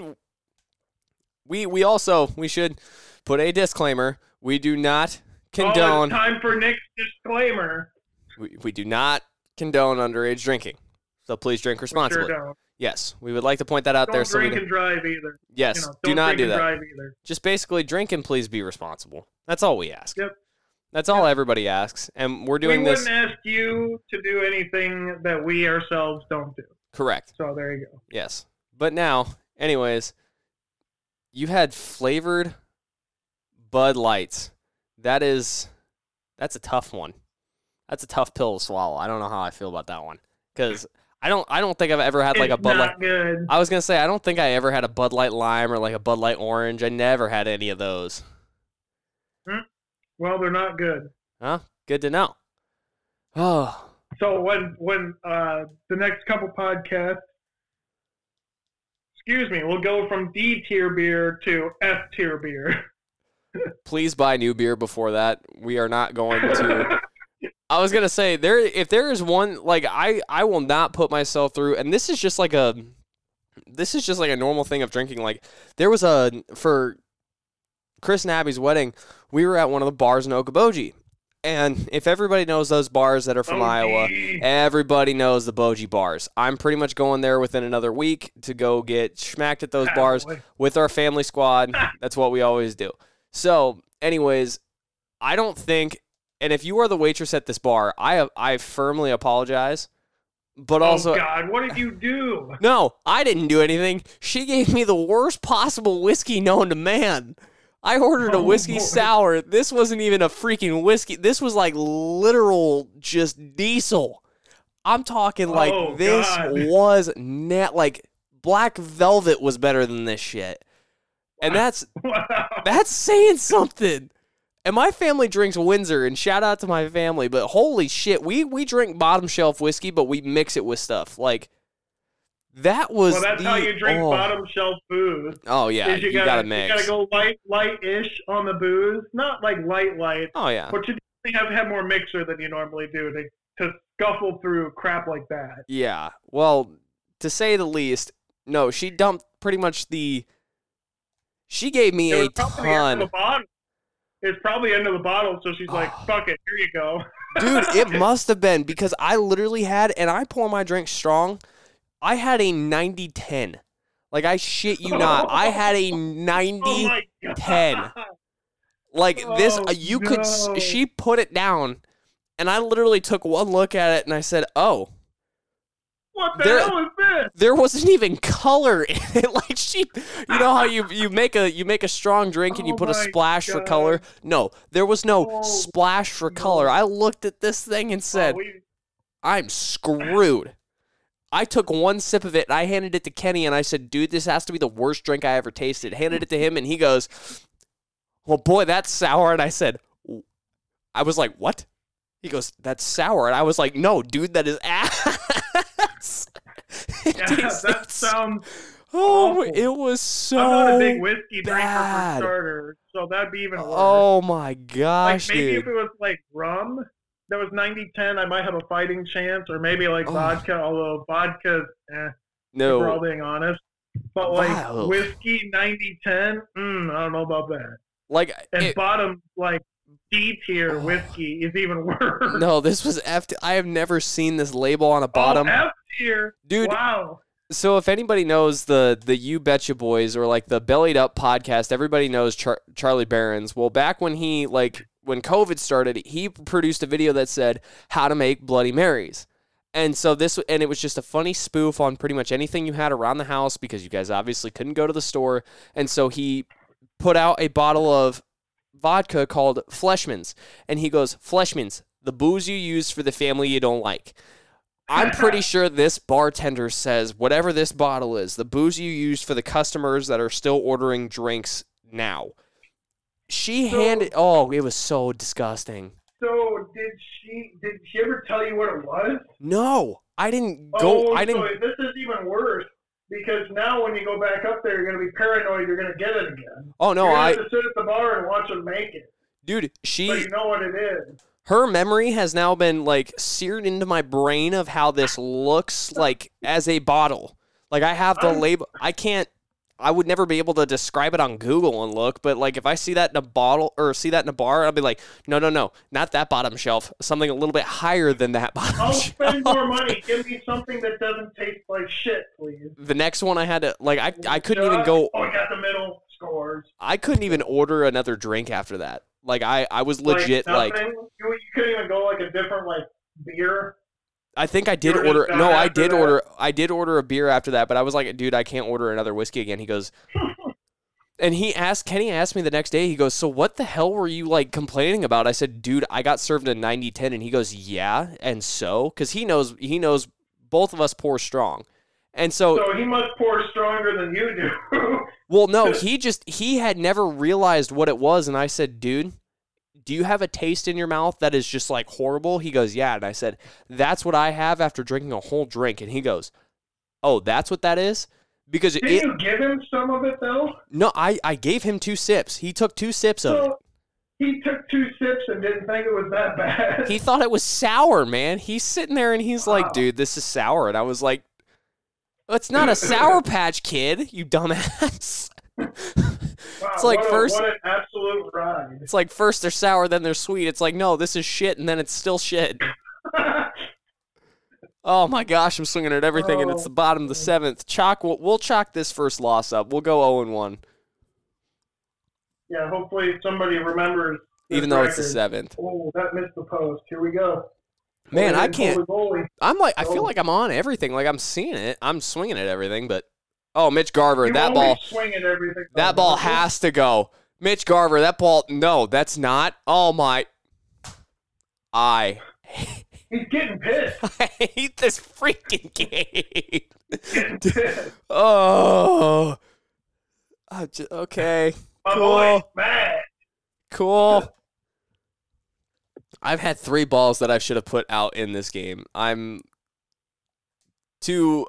we we also we should put a disclaimer. We do not Oh, condone. it's time for Nick's disclaimer. we, we do not condone underage drinking. So please drink We responsibly. Sure. Yes, we would like to point that out Don't there. So we drink don't- and drive either. yes, You know, do drink do and that. drive either. Just basically drink and please be responsible. That's all we ask. Yep. That's all everybody asks, and we're doing we this wouldn't ask you to do anything that we ourselves don't do. correct. So there you go. Yes. But now, anyways, you had flavored Bud Lights. That is that's a tough one. That's a tough pill to swallow. I don't know how I feel about that one cuz I don't I don't think I've ever had like a it's Bud Light good. I was going to say I don't think I ever had a Bud Light Lime or like a Bud Light Orange. I never had any of those. Well, they're not good. Huh? Good to know. Oh, So when when uh, the next couple podcasts, excuse me, we'll go from D tier beer to F tier beer. please buy new beer before that. We are not going to I was gonna say there if there is one like I I will not put myself through and this is just like a this is just like a normal thing of drinking like there was a for Chris and Abby's wedding we were at one of the bars in Okoboji and if everybody knows those bars that are from Iowa everybody knows the Boji bars I'm pretty much going there within another week to go get smacked at those Ah, bars boy. with our family squad. That's what we always do. So, anyways, I don't think, and if you are the waitress at this bar, I I firmly apologize. But also, oh God, what did you do? no, I didn't do anything. She gave me the worst possible whiskey known to man. I ordered a Oh, whiskey boy. sour. This wasn't even a freaking whiskey. This was like literal just diesel. I'm talking like Oh, this God. was net like black velvet was better than this shit. And that's Wow. that's saying something. And my family drinks Windsor, and shout out to my family. But holy shit, we we drink bottom shelf whiskey, but we mix it with stuff like that was. Well, that's the, how you drink oh, bottom shelf booze. Oh yeah, you, you, gotta, you mix. gotta go light, light-ish on the booze. Not like light, light, oh yeah, but you have to have more mixer than you normally do to to scuffle through crap like that. yeah. Well, to say the least, no, she dumped pretty much the. She gave me a was the end of ton. It's probably end of the bottle, so she's like, "Fuck it, here you go." dude. It must have been because I literally had, and I pour my drink strong. I had a 90-10. Like I shit you not, I had a 90 oh 10. Like this, Oh, you could. She put it down, and I literally took one look at it, and I said, "Oh, What the There- hell is this? there wasn't even color in it." like she, you know how you you make a you make a strong drink and you Oh put a splash for color. No, there was no Oh, splash for no. color. I looked at this thing and oh, said, Oh, we- "I'm screwed." I took one sip of it and I handed it to Kenny and I said, "Dude, this has to be the worst drink I ever tasted." Handed it to him and he goes, "Well, boy, that's sour." And I said, "I was like, what?" He goes, "That's sour." And I was like, "No, dude, that is ass." Yeah, tasted that sounds. oh, awful. it was so. I'm not a big whiskey drinker for starters, so that'd be even worse. oh my like gosh, maybe dude! if it was like rum that was 90-10, I might have a fighting chance, or maybe like Oh. vodka. Although vodka's, eh, if we're all being honest. But like Wow. whiskey 90-10, mm, I don't know about that. like And it- bottom like D tier Oh. whiskey is even worse. no, this was F. I have never seen this label on a bottom, Oh, F tier. dude. Wow. So if anybody knows the the You Betcha Boys or like the Bellied Up podcast, everybody knows Char- Charlie Berens. Well, back when he like when COVID started, he produced a video that said how to make Bloody Marys. And so this and it was just a funny spoof on pretty much anything you had around the house because you guys obviously couldn't go to the store. And so he put out a bottle of vodka called Fleischmann's and he goes, "Fleischmann's, the booze you use for the family you don't like." I'm pretty sure this bartender says whatever this bottle is, the booze you use for the customers that are still ordering drinks now. She So- handed oh, it was so disgusting. So did she did she ever tell you what it was? No, I didn't go oh, I didn't So this is even worse because now when you go back up there, you're gonna be paranoid you're gonna get it again. Oh no, I have to sit at the bar and watch them make it, dude, she you know what it is. her memory has now been like seared into my brain of how this looks like as a bottle. Like I have the I'm- label I can't I would never be able to describe it on Google and look, but like if I see that in a bottle or see that in a bar, I'll be like, no, no, no, not that bottom shelf. Something a little bit higher than that bottom I'll shelf. spend more money. Give me something that doesn't taste like shit, please. The next one I had to like I I couldn't even go Oh, I got the middle scores. I couldn't even order another drink after that. Like I I was legit like, nothing. you, you couldn't even go like a different like beer. I think I did order no, I did that? order I did order a beer after that, but I was like, dude, I can't order another whiskey again. He goes And he asked Kenny asked me the next day, he goes, So what the hell were you like complaining about? I said, Dude, I got served a 90-10 and he goes, Yeah, and so because he knows he knows both of us pour strong. And so So he must pour stronger than you do. Well, no, he just he had never realized what it was, and I said, "Dude, do you have a taste in your mouth that is just like horrible?" He goes, "Yeah," and I said, "That's what I have after drinking a whole drink." And he goes, "Oh, that's what that is." Because Did it you give him some of it though? no, I I gave him two sips. He took two sips of it. He took two sips and didn't think it was that bad. He thought it was sour, man. He's sitting there and he's Wow. like, "Dude, this is sour," and I was like. It's not a sour patch kid, you dumbass. it's like what a- first- what an absolute ride. It's like first they're sour, then they're sweet. It's like, no, this is shit, and then it's still shit. Oh my gosh, I'm swinging at everything, and it's Oh. the bottom of the seventh. Chalk, we'll, we'll chalk this first loss up. We'll go 0 and 1, yeah, hopefully somebody remembers. even though it's the seventh. Oh, that missed the post. Here we go. Man, I can't. I'm like, I Oh. feel like I'm on everything. Like I'm seeing it. I'm swinging at everything, but oh, Mitch Garver, You that ball, that oh, ball has to go. Mitch Garver, that ball. No, that's not. Oh my. I, He's getting pissed. I hate this freaking game. Oh. I ju- okay. My Cool. Cool. I've had three balls that I should have put out in this game. I'm to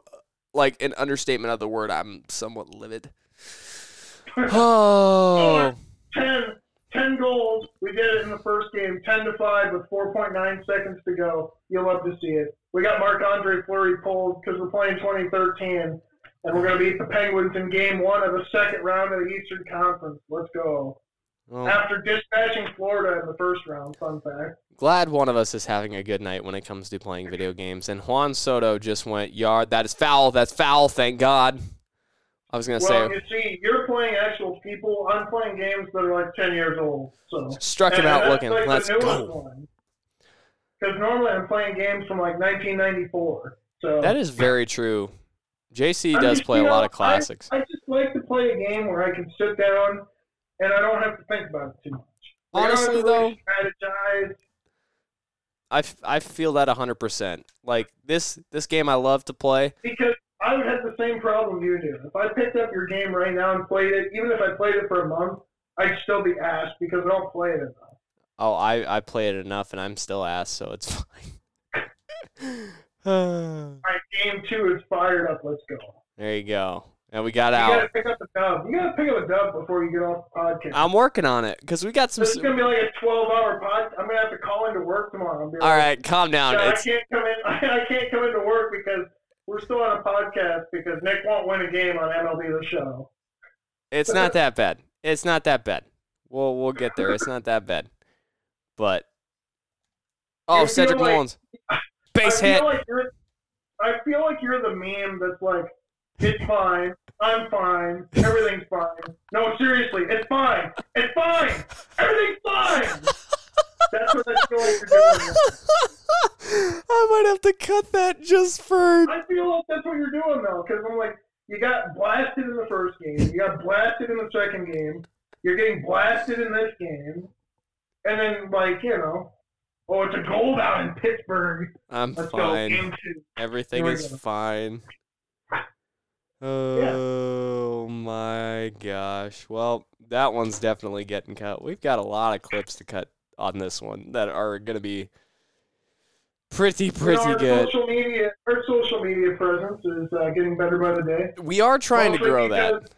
like an understatement of the word. I'm somewhat livid. Oh, 10, 10 goals. We did it in the first game, 10 to 5 with 4.9 seconds to go. You'll love to see it. We got Marc Andre Fleury pulled because we're playing 2013, and we're going to beat the Penguins in game one of the second round of the Eastern Conference. Let's go. well, After dispatching Florida in the first round, fun fact. Glad one of us is having a good night when it comes to playing video games. And Juan Soto just went yard. That is foul. That's foul. Thank God. I was gonna Well, say you see, you're playing actual people. I'm playing games that are like 10 years old. So struck him And out looking. Like Let's go. Because normally I'm playing games from like 1994. So That is very true. JC I'm does just, play a you lot of classics. I, I just like to play a game where I can sit down and I don't have to think about it too much. Like, I don't have Honestly, though, strategize. I, I feel that 100%. Like this this game I love to play. Because I would have the same problem you do. If I picked up your game right now and played it, even if I played it for a month, I'd still be ass because I don't play it enough. Oh, I I play it enough and I'm still ass, so it's fine. All right, game two is fired up. Let's go. there you go. And we got out. You gotta pick up the dub. You gotta pick up a dub before you get off the podcast. I'm working on it because we got some. This is gonna be like a 12-hour pod. I'm gonna have to call into work tomorrow. be All like, right, calm down. I can't come in. I can't come into work because we're still on a podcast because Nick won't win a game on MLB The Show. it's not that bad. It's not that bad. We'll we'll get there. It's not that bad. But oh, Cedric like- Mullins, base I hit. like you're. I feel like you're the meme that's like, it's fine. I'm fine. Everything's fine. No, seriously, it's fine. It's fine. Everything's fine. That's what I feel like you're doing. I might have to cut that just for. I feel like that's what you're doing though, because I'm like, you got blasted in the first game, you got blasted in the second game, you're getting blasted in this game, and then like you know, oh, it's a goal down in Pittsburgh. I'm Let's fine. game. Everything is go. fine. Oh my gosh. Well, that one's definitely getting cut. We've got a lot of clips to cut on this one that are going to be pretty, pretty our good. Social media, our social media presence is uh, getting better by the day. We are trying to Mostly grow that.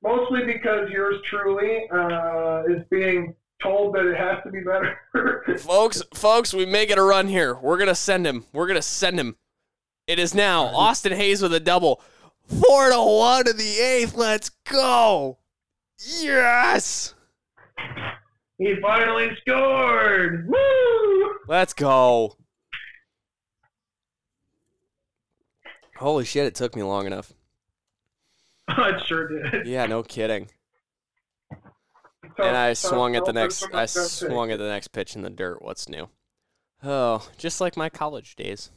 Mostly because yours truly uh, is being told that it has to be better. Folks, folks, we may get a run here. We're going to send him. We're going to send him. It is now Austin Hays with a double. Four to one in the eighth. Let's go. Yes. He finally scored. Woo! Let's go. Holy shit, it took me long enough. it sure did. Yeah, no kidding. And I swung at the next I swung at the next pitch in the dirt. What's new? Oh, just like my college days.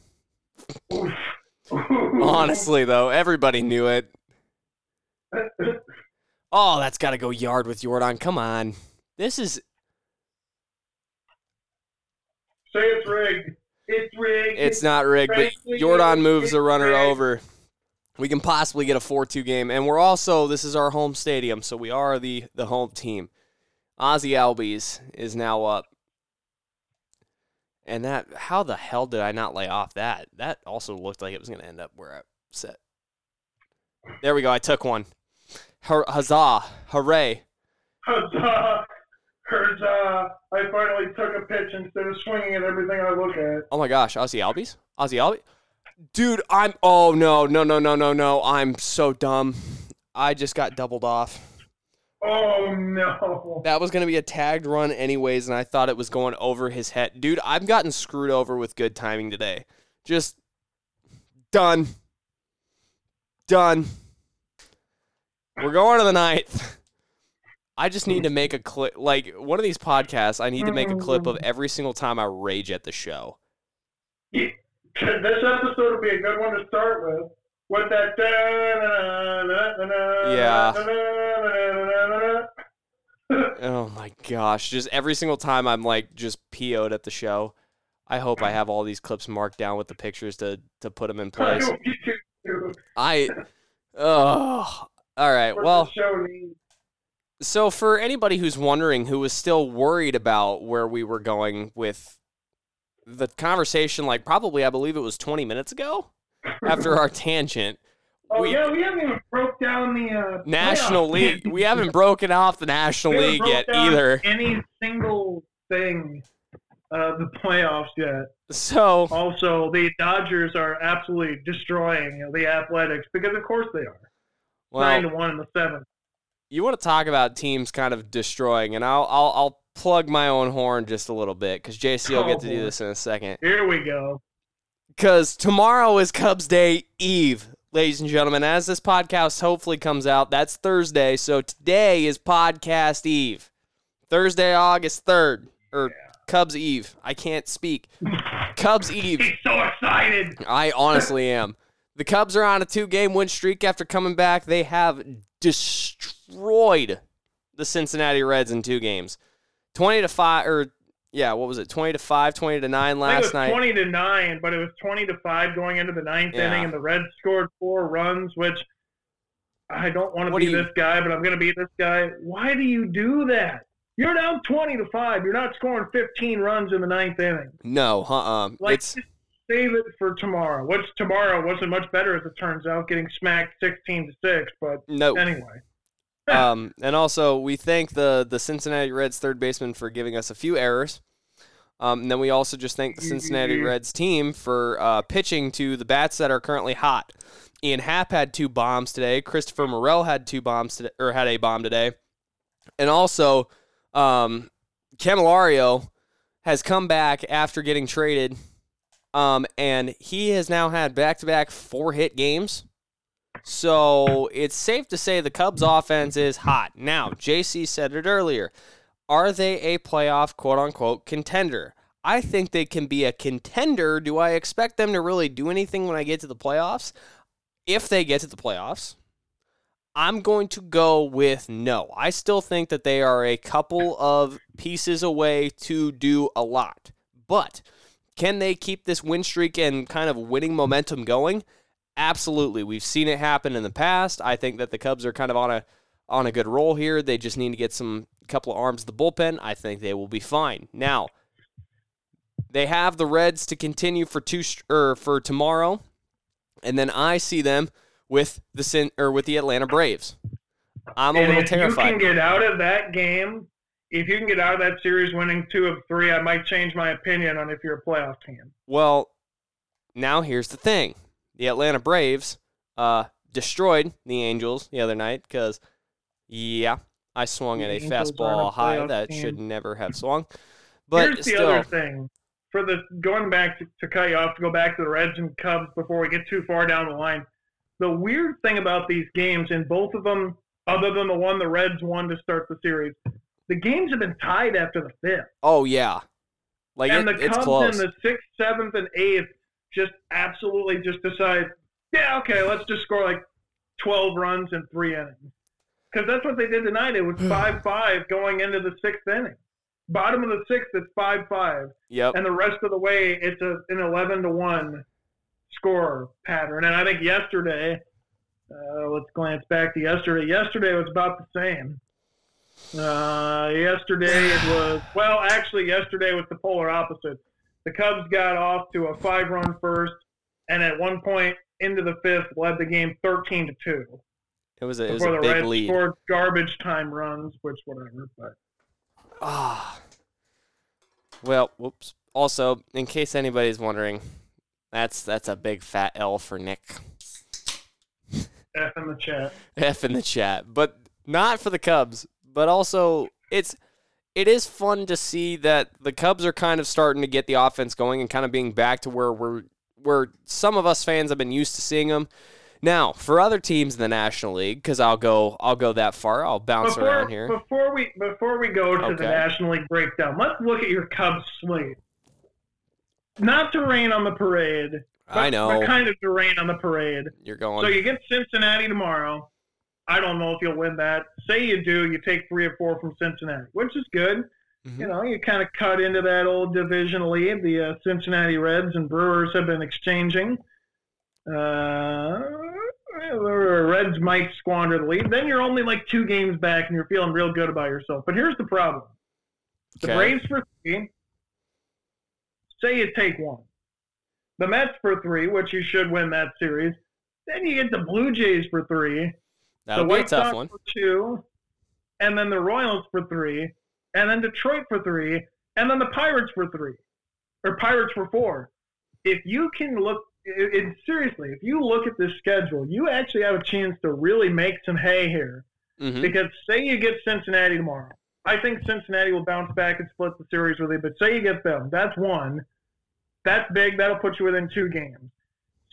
Honestly though, everybody knew it. Oh, that's got to go yard with Jordan. Come on. This is Say it's rigged. It's rigged. It's not rigged, but Jordan moves the runner over. We can possibly get a 4-2 game, and we're also this is our home stadium, so we are the the home team. Ozzie Albies is now up, and that how the hell did I not lay off that? That also looked like it was going to end up where I set. There we go. I took one. Hur- Huzzah! Hooray! Huzzah! Huzzah! I finally took a pitch instead of swinging at everything I look at. Oh my gosh, Ozzie Albies? Ozzie Albies? Dude, I'm oh no, no, no, no, no, no. I'm so dumb. I just got doubled off. Oh no! That was gonna be a tagged run anyways, and I thought it was going over his head. Dude, I've gotten screwed over with good timing today. Just done. Done. We're going to the ninth. I just need to make a clip like one of these podcasts, I need to make a clip of every single time I rage at the show. Yeah, This episode will be a good one to start with. With that. Oh my gosh. Just every single time I'm like just PO'd at the show. I hope I have all these clips marked down with the pictures to to put them in place. I oh all right. Well, so for anybody who's wondering who was still worried about where we were going with the conversation like probably I believe it was 20 minutes ago after our tangent. Oh we- yeah, we haven't even broke down the uh, National playoff League. We haven't broken off the National League yet either. Any single thing of the playoffs yet. So Also, the Dodgers are absolutely destroying the Athletics because, of course, they are Nine to one in the seventh. you want to talk about teams kind of destroying, and I'll I'll, I'll plug my own horn just a little bit because JC will get to do Oh, this in a second. Here we go. Because tomorrow is Cubs Day Eve, ladies and gentlemen. As this podcast hopefully comes out, that's Thursday. So today is Podcast Eve, Thursday, August third, or Cubs Eve. I can't speak. Cubs Eve. He's so excited. I honestly am. The Cubs are on a two game win streak after coming back. They have destroyed the Cincinnati Reds in two games. 20 to 5 or yeah, what was it? 20 to 5, 20 to 9 I think it last was night. twenty to nine, but it was twenty to five going into the ninth Yeah. inning, and the Reds scored four runs. Which I don't want to What be you- this guy, but I'm going to be this guy. Why do you do that? You're down twenty to five. You're not scoring fifteen runs in the ninth inning. No, uh-uh. Like, it's just save it for tomorrow. Which tomorrow wasn't much better as it turns out, getting smacked sixteen to six. But no. anyway, um, and also we thank the the Cincinnati Reds third baseman for giving us a few errors. Um, and then we also just thank the Cincinnati Mhm. Reds team for uh, pitching to the bats that are currently hot. Ian Happ had two bombs today. Christopher Morel had two bombs today, or had a bomb today, and also um, has come back after getting traded, um, and he has now had back to back four hit games. So it's safe to say the Cubs offense is hot. Now, JC said it earlier. Are they a playoff quote unquote contender? I think they can be a contender. Do I expect them to really do anything when I get to the playoffs? If they get to the playoffs, I'm going to go with no. I still think that they are a couple of pieces away to do a lot. But can they keep this win streak and kind of winning momentum going? Absolutely. We've seen it happen in the past. I think that the Cubs are kind of on a on a good roll here. They just need to get some couple of arms to the bullpen. I think they will be fine. Now, they have the Reds to continue for two or for tomorrow, and then I see them with the Sin or with the Atlanta Braves. I'm a and little if you can get out of that game, if you can get out of that series winning two of three, I might change my opinion on if you're a playoff team. Well, now here's the thing: the Atlanta Braves, uh, destroyed the Angels the other night because, yeah, I swung The at a Angels aren't a fastball high that team. should never have swung. But Here's the other thing. For the going back to, to cut you off to go back to the Reds and Cubs before we get too far down the line. The weird thing about these games, in both of them, other than the one the Reds won to start the series, the games have been tied after the fifth. oh yeah, like and it, the it's Cubs close. in the sixth, seventh, and eighth just absolutely just decide, yeah, okay, let's just score like 12 runs in three innings. Because that's what they did tonight. It was 5 5 going into the sixth inning. Bottom of the sixth, it's 5 5. yep. And the rest of the way, it's a, an 11 to 1 score pattern. And I think yesterday, uh, let's glance back to yesterday. Yesterday was about the same. Uh, yesterday it was well, actually, yesterday was the polar opposite. The Cubs got off to a five-run first, and at one point into the fifth, led the game thirteen to two. It was a, it was a big Reds lead. scored garbage time runs, which whatever. But Ah. Well, whoops. Also, in case anybody's wondering, that's that's a big fat L for Nick. F in the chat. F in the chat, but not for the Cubs. But also, it's it is fun to see that the Cubs are kind of starting to get the offense going and kind of being back to where we're where some of us fans have been used to seeing them. Now, for other teams in the National League, because I'll go I'll go that far. I'll bounce Before, around here. before we before we go to the National League breakdown, let's look at your Cubs slate. Not to rain on the parade. But, I know But kind of to rain on the parade. you're going. So you get Cincinnati tomorrow. I don't know if you'll win that. Say you do, you take three or four from Cincinnati, which is good. Mhm. You know, you kind of cut into that old division lead. The uh, Cincinnati Reds and Brewers have been exchanging. Uh, the Reds might squander the lead. Then you're only like two games back, and you're feeling real good about yourself. But here's the problem: the Okay. Braves for three. Say you take one. The Mets for three, which you should win that series. Then you get the Blue Jays for three That'll the be a White tough Sox one. for two, and then the Royals for three, and then Detroit for three, and then the Pirates for three, or Pirates for four. If you can look, it, it, seriously, if you look at this schedule, you actually have a chance to really make some hay here. hmm Because say you get Cincinnati tomorrow, I think Cincinnati will bounce back and split the series with you. But say you get them, that's one. That's big. That'll put you within two games.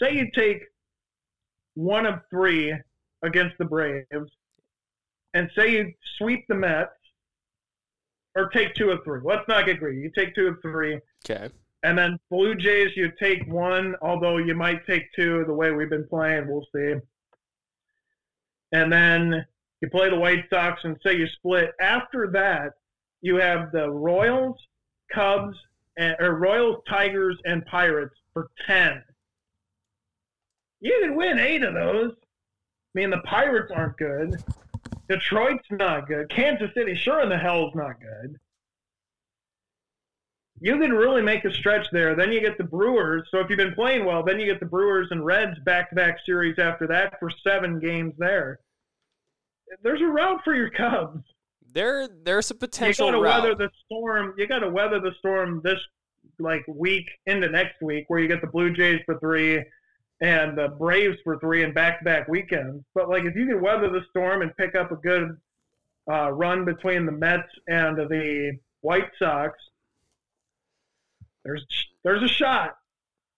Say you take one of three against the Braves, and say you sweep the Mets, or take two of three. Let's not get greedy. You take two of three, Okay. and then Blue Jays, you take one, although you might take two the way we've been playing. We'll see. And then you play the White Sox and say you split. After that, you have the Royals, Cubs, and, or Royals, Tigers, and Pirates for 10. You can win eight of those. I mean, the Pirates aren't good. Detroit's not good. Kansas City, sure in the hell's not good you can really make a stretch there. Then you get the Brewers. So if you've been playing well, then you get the Brewers and Reds back-to-back series after that for seven games there. There's a route for your Cubs. There, there's a potential. You got to route. weather the storm. You got to weather the storm this like week into next week, where you get the Blue Jays for three and the Braves for three and back-to-back weekends. But like if you can weather the storm and pick up a good uh, run between the Mets and the White Sox, there's there's a shot.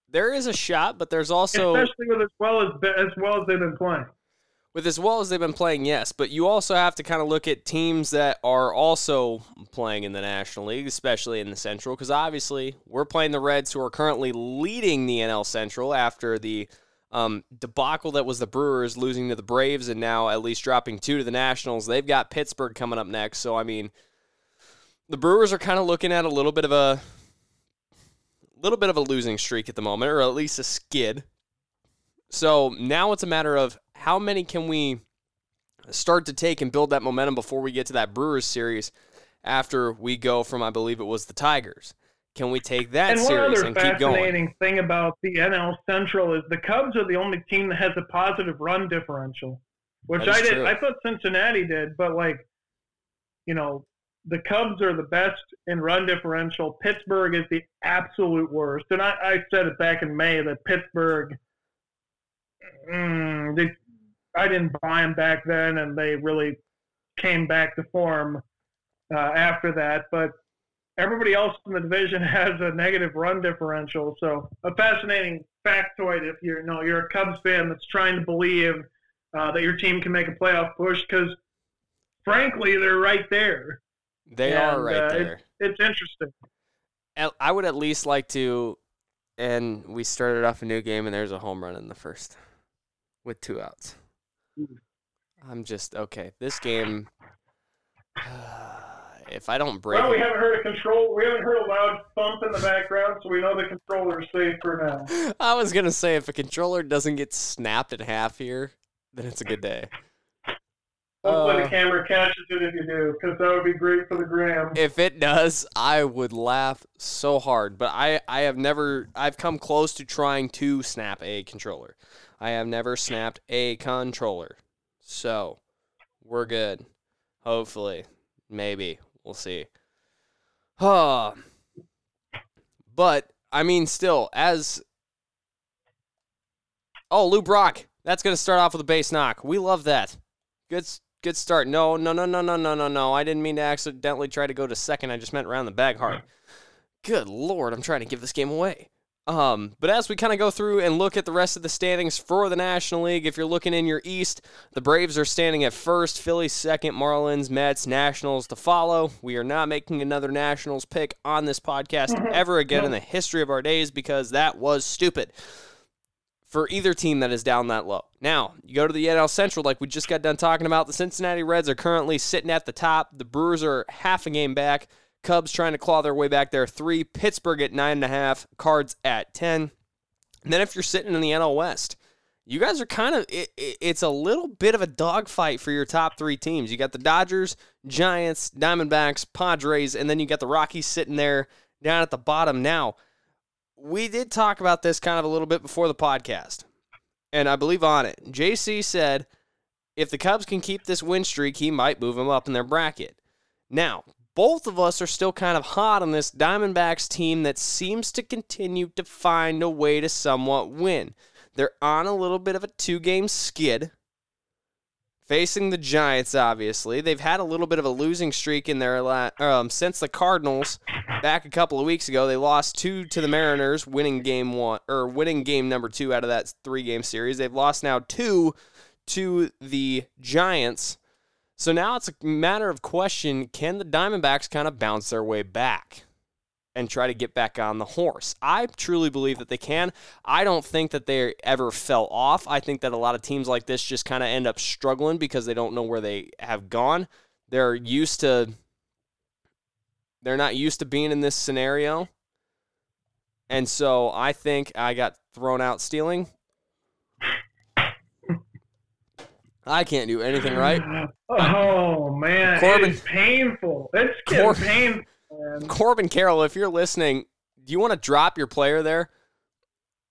there is a shot, but there's also especially with as well as as well as they've been playing. With as well as they've been playing, yes. But you also have to kind of look at teams that are also playing in the National League, especially in the Central, because obviously we're playing the Reds, who are currently leading the NL Central after the um, debacle that was the Brewers losing to the Braves and now at least dropping two to the Nationals. They've got Pittsburgh coming up next, so I mean, the Brewers are kind of looking at a little bit of a little bit of a losing streak at the moment, or at least a skid. So now it's a matter of how many can we start to take and build that momentum before we get to that Brewers series after we go from, I believe it was the Tigers. Can we take that and one series and keep going? fascinating thing about the NL Central is the Cubs are the only team that has a positive run differential, which I did. true. I thought Cincinnati did, but like, you know, the Cubs are the best in run differential. Pittsburgh is the absolute worst, and I, I said it back in May that Pittsburgh, mm, they I didn't buy them back then, and they really came back to form uh, after that. But everybody else in the division has a negative run differential. So a fascinating factoid if you're you know you're a Cubs fan that's trying to believe uh, that your team can make a playoff push because frankly they're right there. They and, are right uh, there. It's, it's interesting. I would at least like to, and we started off a new game and there's a home run in the first with two outs. I'm just okay. This game. if I don't break. Well, we haven't heard a control. We haven't heard a loud thump in the background, so we know the controller is safe for now. I was gonna say if a controller doesn't get snapped in half here, then it's a good day. Hopefully uh, the camera catches it if you do, because that would be great for the gram. If it does, I would laugh so hard. But I, I have never, I've come close to trying to snap a controller. I have never snapped a controller. So, we're good. Hopefully. Maybe. We'll see. Huh. But, I mean, still, as. Oh, Lou Brock. That's to start off with a base knock. We love that. Good good start. No, no, no, no, no, no, no, no. I didn't mean to accidentally try to go to second. I just meant around the bag hard. Good lord, I'm trying to give this game away. Um, but as we kind of go through and look at the rest of the standings for the National League, if you're looking in your East, the Braves are standing at first, Philly second, Marlins, Mets, Nationals to follow. We are not making another Nationals pick on this podcast ever again in the history of our days because that was stupid for either team that is down that low. Now, you go to the NL Central, like we just got done talking about. The Cincinnati Reds are currently sitting at the top. The Brewers are half a game back. Cubs trying to claw their way back there. Three. Pittsburgh at nine and a half. Cards at ten. And then if you're sitting in the NL West, you guys are kind of it, it, it's a little bit of a dogfight for your top three teams. You got the Dodgers, Giants, Diamondbacks, Padres, and then you got the Rockies sitting there down at the bottom. Now, we did talk about this kind of a little bit before the podcast, and I believe on it. JC said if the Cubs can keep this win streak, he might move them up in their bracket. Now, both of us are still kind of hot on this Diamondbacks team that seems to continue to find a way to somewhat win. They're on a little bit of a two game skid. Facing the Giants, obviously, they've had a little bit of a losing streak in their um, since the Cardinals back a couple of weeks ago. They lost two to the Mariners, winning game one or winning game number two out of that three game series. They've lost now two to the Giants so now it's a matter of question can the Diamondbacks kind of bounce their way back and try to get back on the horse? I truly believe that they can. I don't think that they ever fell off. I think that a lot of teams like this just kind of end up struggling because they don't know where they have gone. They're used to they're not used to being in this scenario. And so I think I got thrown out stealing. I can't do anything right. Oh man, Corbin, it's painful. It's Cor- painful. Man. Corbin Carroll, if you're listening, do you want to drop your player there?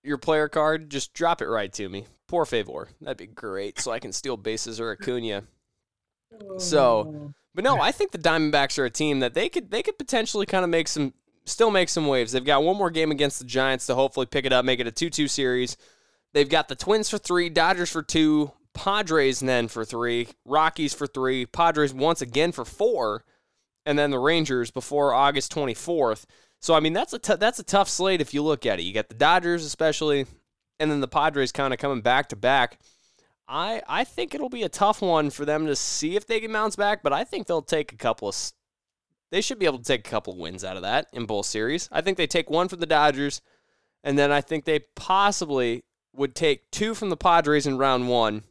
Your player card, just drop it right to me. Por favor, that'd be great, so I can steal bases or Acuna. So, oh. but no, I think the Diamondbacks are a team that they could they could potentially kind of make some still make some waves. They've got one more game against the Giants to hopefully pick it up, make it a 2-2 series. They've got the Twins for 3, Dodgers for 2, Padres then for three, Rockies for three, Padres once again for four, and then the Rangers before August 24th. So I mean that's a t- that's a tough slate if you look at it. You got the Dodgers especially, and then the Padres kind of coming back to back. I I think it'll be a tough one for them to see if they can bounce back, but I think they'll take a couple of. They should be able to take a couple of wins out of that in both series. I think they take one from the Dodgers, and then I think they possibly would take two from the Padres in round one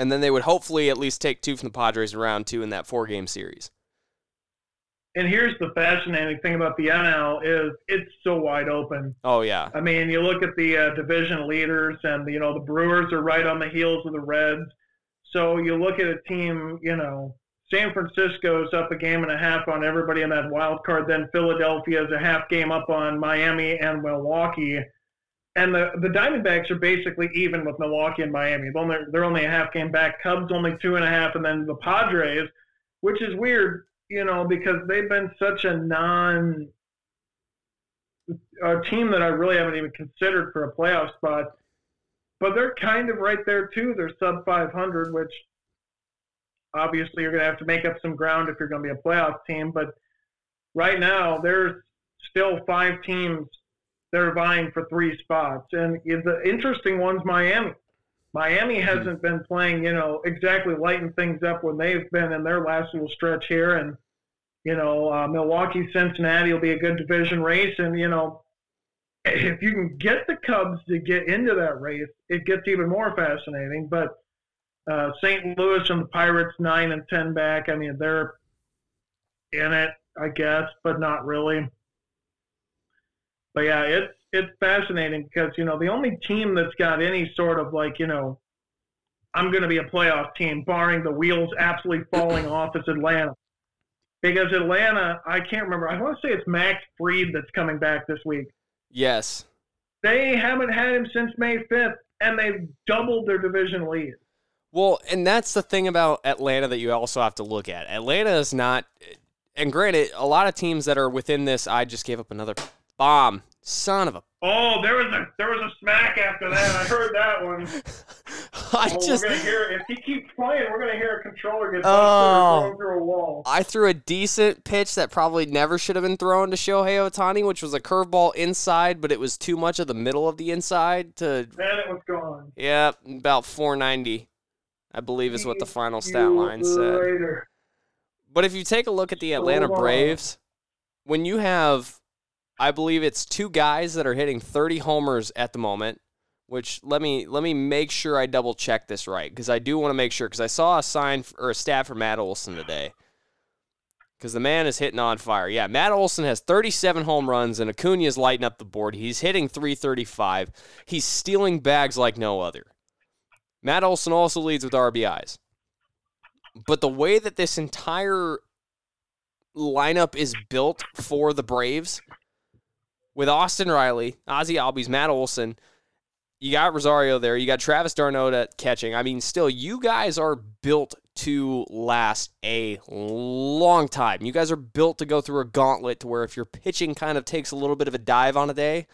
and then they would hopefully at least take two from the Padres in round two in that four game series. And here's the fascinating thing about the NL is it's so wide open. Oh yeah. I mean, you look at the uh, division leaders, and you know the Brewers are right on the heels of the Reds. So you look at a team, you know, San Francisco's up a game and a half on everybody in that wild card. Then Philadelphia is a half game up on Miami and Milwaukee and the the Diamondbacks are basically even with Milwaukee and Miami. They're only, they're only a half game back. Cubs only two and a half, and then the Padres, which is weird, you know, because they've been such a non a team that I really haven't even considered for a playoff spot. but they're kind of right there too. They're sub 500, which obviously you're going to have to make up some ground if you're going to be a playoff team. But right now, there's still five teams that are vying for three spots, and the interesting one's Miami. Miami mm-hmm. hasn't been playing, you know, exactly lighting things up when they've been in their last little stretch here, and you know, uh, Milwaukee, Cincinnati will be a good division race, and you know, if you can get the Cubs to get into that race, it gets even more fascinating. But uh, St. Louis and the Pirates, nine and ten back. I mean, they're in it, I guess, but not really. But yeah, it's it's fascinating because you know the only team that's got any sort of like you know, I'm going to be a playoff team, barring the wheels absolutely falling off, is Atlanta. Because Atlanta, I can't remember. I want to say it's Max Fried that's coming back this week. Yes. They haven't had him since May 5th, and they've doubled their division lead. Well, and that's the thing about Atlanta that you also have to look at. Atlanta is not, and granted, a lot of teams that are within this, I just gave up another bomb. Son of a. Oh, there was a there was a smack after that. I heard that one. Oh, I oh, just. Hear if he keeps playing. We're gonna hear a controller get oh, thrown through a wall. I threw a decent pitch that probably never should have been thrown to Shohei Ohtani, which was a curveball inside, but it was too much of the middle of the inside to. Then it was gone. Yeah, about 490, I believe is what the final stat line said. Later. But if you take a look at the Atlanta Braves, when you have I believe it's two guys that are hitting 30 homers at the moment. Which let me let me make sure I double check this right because I do want to make sure because I saw a sign for, or a stat for Matt Olson today because the man is hitting on fire. Yeah, Matt Olson has 37 home runs and Acuna is lighting up the board. He's hitting 335. He's stealing bags like no other. Matt Olson also leads with RBIs. But the way that this entire lineup is built for the Braves with Austin Riley, Ozzie Albies, Matt Olson. You got Rosario there. You got Travis d'Arnaud at catching. I mean, still, you guys are built to last a long time. You guys are built to go through a gauntlet to where if your pitching kind of takes a little bit of a dive on a day,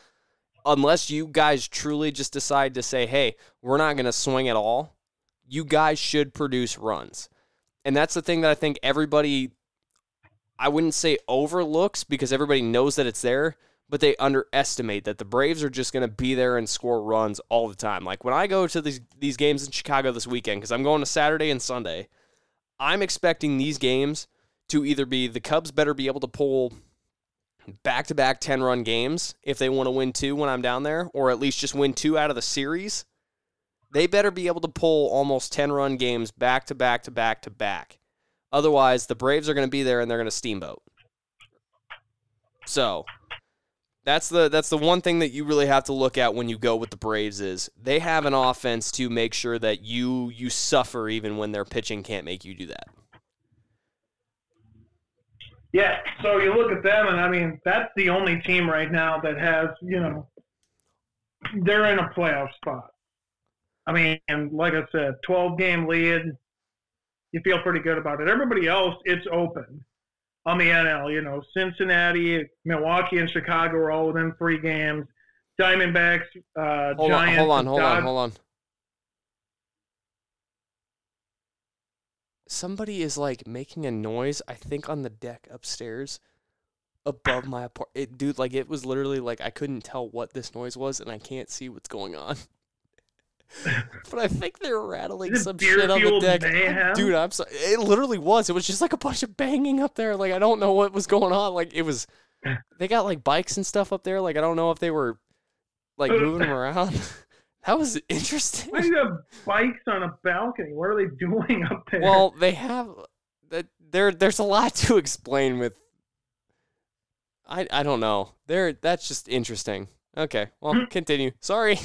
unless you guys truly just decide to say, hey, we're not going to swing at all, you guys should produce runs. And that's the thing that I think everybody, I wouldn't say overlooks because everybody knows that it's there, but they underestimate that the Braves are just going to be there and score runs all the time. Like when I go to these these games in Chicago this weekend because I'm going to Saturday and Sunday, I'm expecting these games to either be the Cubs better be able to pull back to back 10 run games if they want to win two when I'm down there, or at least just win two out of the series. They better be able to pull almost 10 run games back to back to back to back. Otherwise, the Braves are going to be there and they're going to steamboat. So, that's the that's the one thing that you really have to look at when you go with the Braves is they have an offense to make sure that you you suffer even when their pitching can't make you do that. Yeah, so you look at them and I mean that's the only team right now that has, you know, they're in a playoff spot. I mean, and like I said, 12 game lead, you feel pretty good about it. Everybody else, it's open on the NL. You know, Cincinnati, Milwaukee, and Chicago are all within three games. Diamondbacks, uh, hold Giants. On, hold on, hold on, hold on. Somebody is like making a noise. I think on the deck upstairs, above my apartment. Dude, like it was literally like I couldn't tell what this noise was, and I can't see what's going on. but I think they were rattling some shit on the deck. Mayhem? Dude, I'm sorry. It literally was. It was just like a bunch of banging up there. Like I don't know what was going on. Like it was. They got like bikes and stuff up there. Like I don't know if they were like moving them around. that was interesting. Why do you have bikes on a balcony? What are they doing up there? Well, they have. That there, there's a lot to explain with. I I don't know. There, that's just interesting. Okay, well, hmm. continue. Sorry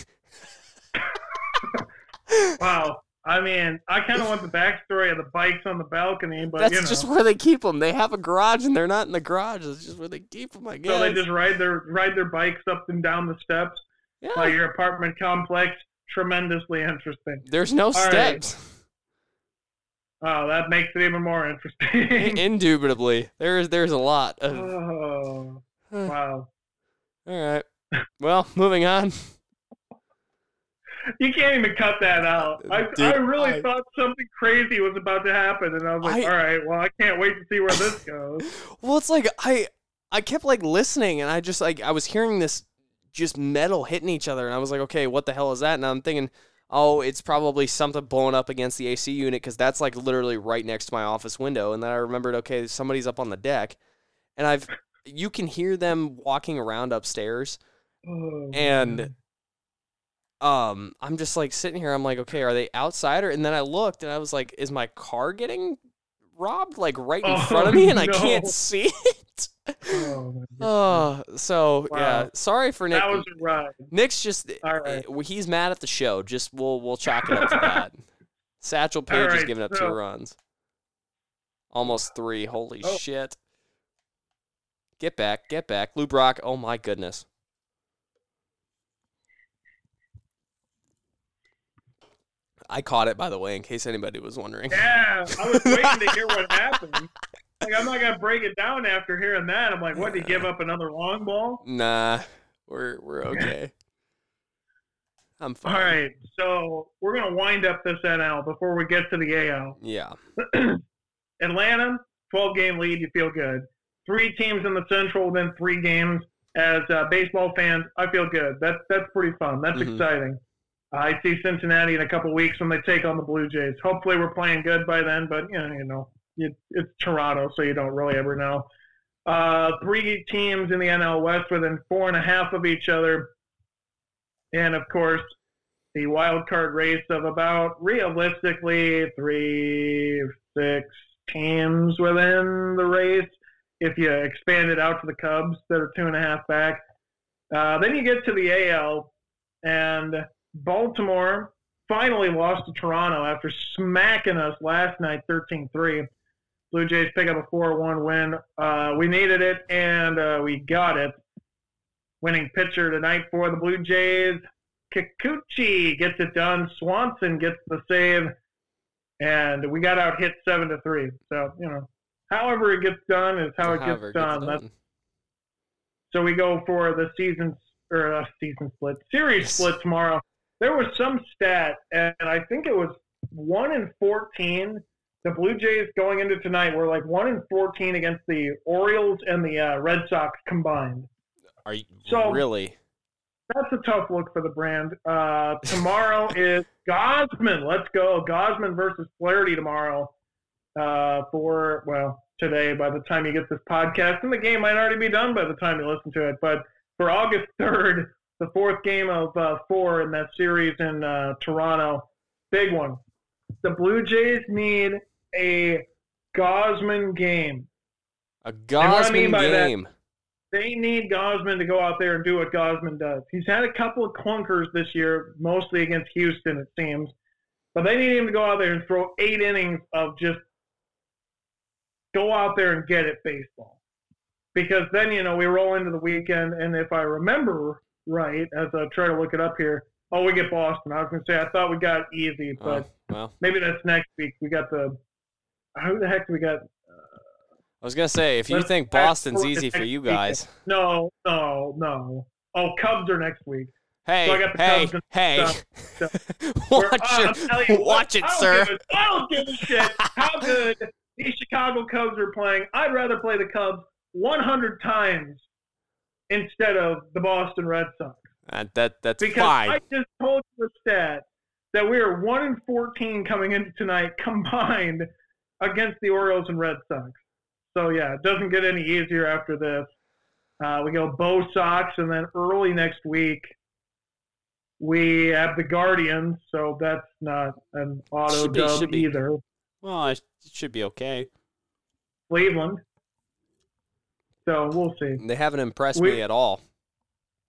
wow. I mean, I kind of want the backstory of the bikes on the balcony, but that's you know. just where they keep them. They have a garage, and they're not in the garage. It's just where they keep them. I guess. So they just ride their ride their bikes up and down the steps. Yeah. Like your apartment complex, tremendously interesting. There's no All steps. Right. Oh, that makes it even more interesting. Indubitably, there's there's a lot of. Oh, wow. All right. Well, moving on. You can't even cut that out. I, Dude, I really I- thought something crazy was about to happen, and I was like, I- all right, well, I can't wait to see where this goes. Well, it's like I I kept like listening and I just like I was hearing this just metal hitting each other and I was like, okay, what the hell is that? And I'm thinking, oh, it's probably something blowing up against the AC unit because that's like literally right next to my office window. And then I remembered, okay, somebody's up on the deck, and I've you can hear them walking around upstairs Oh, and um i'm just like sitting here i'm like okay are they outside or and then i looked and i was like is my car getting robbed like right in Oh, front of me and i can't see it? Oh, oh so yeah sorry for nick. that was a ride. nick's just All right. uh, he's mad at the show just we'll we'll chalk it up to that. Satchel Paige is giving up so- two runs. Almost three holy Oh. shit. Get back get back. Lou brock oh my goodness I caught it, by the way, in case anybody was wondering. Yeah, I was waiting to hear what happened. Like, I'm not gonna break it down after hearing that. I'm like, what? Did he give up another long ball? Nah, we're we're okay. I'm fine. All right, so we're gonna wind up this NL before we get to the AL. Yeah. Atlanta, 12 game lead. You feel good. Three teams in the Central within three games. As uh, baseball fans, I feel good. That's that's pretty fun. That's Mhm. exciting. I see Cincinnati in a couple weeks when they take on the Blue Jays. Hopefully, we're playing good by then. But you know, you know, it, it's Toronto, so you don't really ever know. Uh, three teams in the NL West within four and a half of each other, and of course, the wild card race of about realistically three, six teams within the race. If you expand it out to the Cubs that are two and a half back, uh, then you get to the AL, and Baltimore finally lost to Toronto after smacking us last night 13-3. Blue Jays pick up a 4-1 win. Uh, we needed it, and uh, we got it. Winning pitcher tonight for the Blue Jays, Kikuchi gets it done. Swanson gets the save, and we got out hit seven to three. So you know, however it gets done is how it gets done. That's, done. so we go for the season or uh, season split, series Yes. split tomorrow. There was some stat, and I think it was one in fourteen. The Blue Jays going into tonight were like one in fourteen against the Orioles and the uh, Red Sox combined. Are you So- really? That's a tough look for the brand. Uh, tomorrow is Gausman. Let's go. Gausman versus Flaherty tomorrow. Uh, for, well, today by the time you get this podcast. And the game might already be done by the time you listen to it. But for August 3rd, the fourth game of uh, four in that series in uh, Toronto, big one. The Blue Jays need a Gausman game. A what I Gausman mean by that- game. they need Gausman to go out there and do what Gausman does. He's had a couple of clunkers this year, mostly against Houston, it seems. But they need him to go out there and throw eight innings of just go out there and get it baseball. Because then, you know, we roll into the weekend, and if I remember right, as I try to look it up here, oh, we get Boston. I was going to say, I thought we got easy, but Oh, well, maybe that's next week. We got the. Who the heck do we got? I was gonna say if you Let's- think Boston's easy for you guys, No, no, no. Oh, Cubs are next week. hey, I the hey, hey, stuff. watch uh, I'll it, you watch it, I sir. give a- I don't give a shit how good these Chicago Cubs are playing. I'd rather play the Cubs 100 times instead of the Boston Red Sox. Uh, that that's Because fine. I just told you the stat that we are 1 in 14 coming into tonight combined against the Orioles and Red Sox. So, yeah, it doesn't get any easier after this. Uh, we go Bo Sox, and then early next week, we have the Guardians, so that's not an auto Should be- dub should be. either. well, it should be okay. Cleveland. So we'll see. They haven't impressed We- me at all.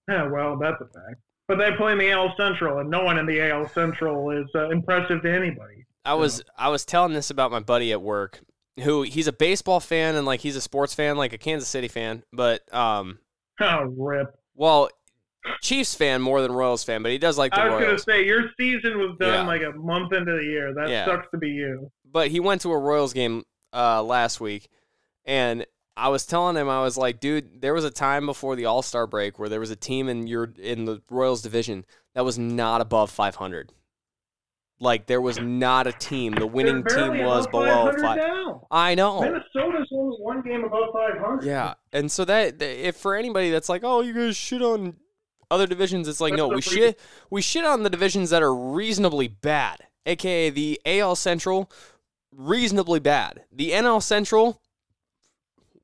Yeah, well, that's a fact. But they play in the AL Central, and no one in the AL Central is uh, impressive to anybody. I was I was telling this about my buddy at work, who he's a baseball fan and like he's a sports fan, like a Kansas City fan, but um, Oh, rip. well, Chiefs fan more than Royals fan, but he does like the I was going to say, your season was done Yeah. like a month into the year. That Yeah. sucks to be you. But he went to a Royals game uh last week, and I was telling him, I was like, dude, there was a time before the All Star break where there was a team in your in the Royals division that was not above 500. Like there was not a team. The winning team was below 500 five. now. I know. Minnesota's only one game above 500. Yeah, and so that if for anybody that's like, oh, you guys shit on other divisions, it's like, That's no, we shit we shit on the divisions that are reasonably bad, aka the AL Central, reasonably bad. The NL Central,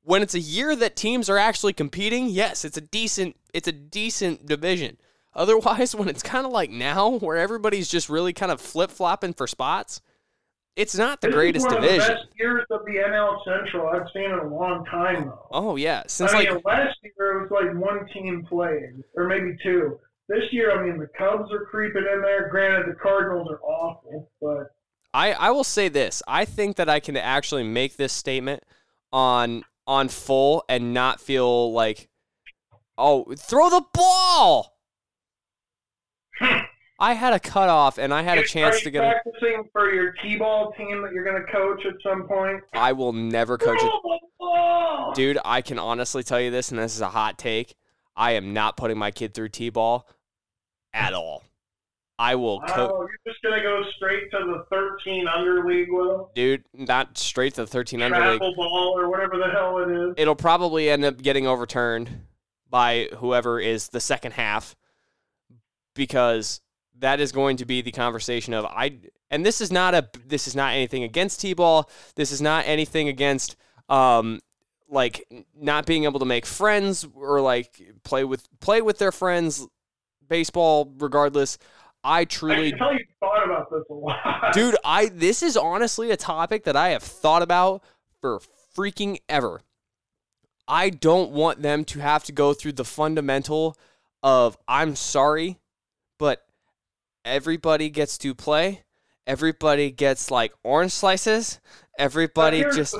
when it's a year that teams are actually competing, yes, it's a decent it's a decent division. Otherwise, when it's kind of like now, where everybody's just really kind of flip flopping for spots, it's not the This greatest is one division. Of the best years of the NL Central I've seen in a long time, though. Oh yeah, since I like mean, last year it was like one team playing, or maybe two. This year, I mean, the Cubs are creeping in there. Granted, the Cardinals are awful, but I, I will say this. I think that I can actually make this statement on on full and not feel like oh throw the ball. Hmm. I had a cutoff and I had a chance are to you get. A, practicing for your T-ball team that you're going to coach at some point? I will never coach it, Throw the ball! dude. I can honestly tell you this, and this is a hot take. I am not putting my kid through t-ball at all. I will coach. Oh, you're just going to go straight to the 13 under league Will? Dude, not straight to the 13 under league. Travel ball or whatever the hell it is. it'll probably end up getting overturned by whoever is the second half because that is going to be the conversation of I and this is not a this is not anything against T-ball. This is not anything against um like not being able to make friends or like play with play with their friends baseball regardless. I I truly can tell you thought about this a lot. dude i this is honestly a topic that i have thought about for freaking ever i don't want them to have to go through the fundamental of i'm sorry but everybody gets to play everybody gets like orange slices everybody just.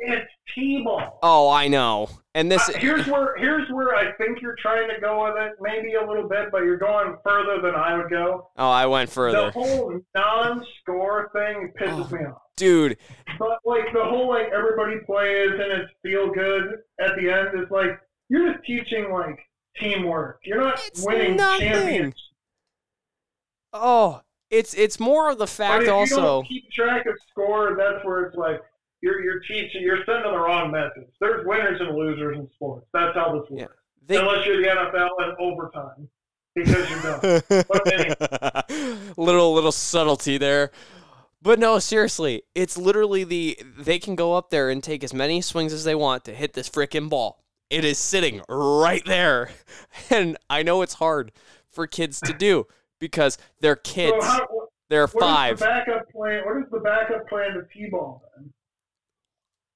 It's T-ball. oh i know and this Uh, here's where here's where I think you're trying to go with it, maybe a little bit, but you're going further than I would go. oh i went further. The whole non-score thing pisses Oh. me off. dude But like the whole like everybody plays and it's feel good at the end is like you're just teaching like teamwork. You're not It's winning nothing. champions. oh it's it's more of the fact also don't keep track of score, that's where it's like you're you're teaching you're sending the wrong message. There's winners and losers in sports. That's how this works. Yeah. they, Unless you're the NFL and overtime. Because you're done. But anyway. little little subtlety there. But no, seriously, it's literally the they can go up there and take as many swings as they want to hit this frickin' ball. It is sitting right there. And I know it's hard for kids to do because they're kids. So how, what They're is five. the backup plan? What is the backup plan to T-ball then?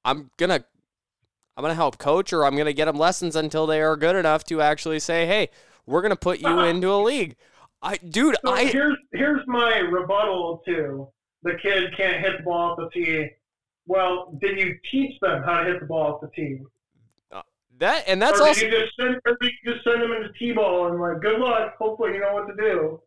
I'm gonna I'm gonna help coach or I'm gonna get them lessons until they are good enough to actually say, hey, we're gonna put you into a league. I dude, So I here's here's my rebuttal to the kid can't hit the ball off the tee. Well, did you teach them how to hit the ball off the tee? Uh, that and that's or also you just send or you just send them into T-ball and like good luck? Hopefully you know what to do.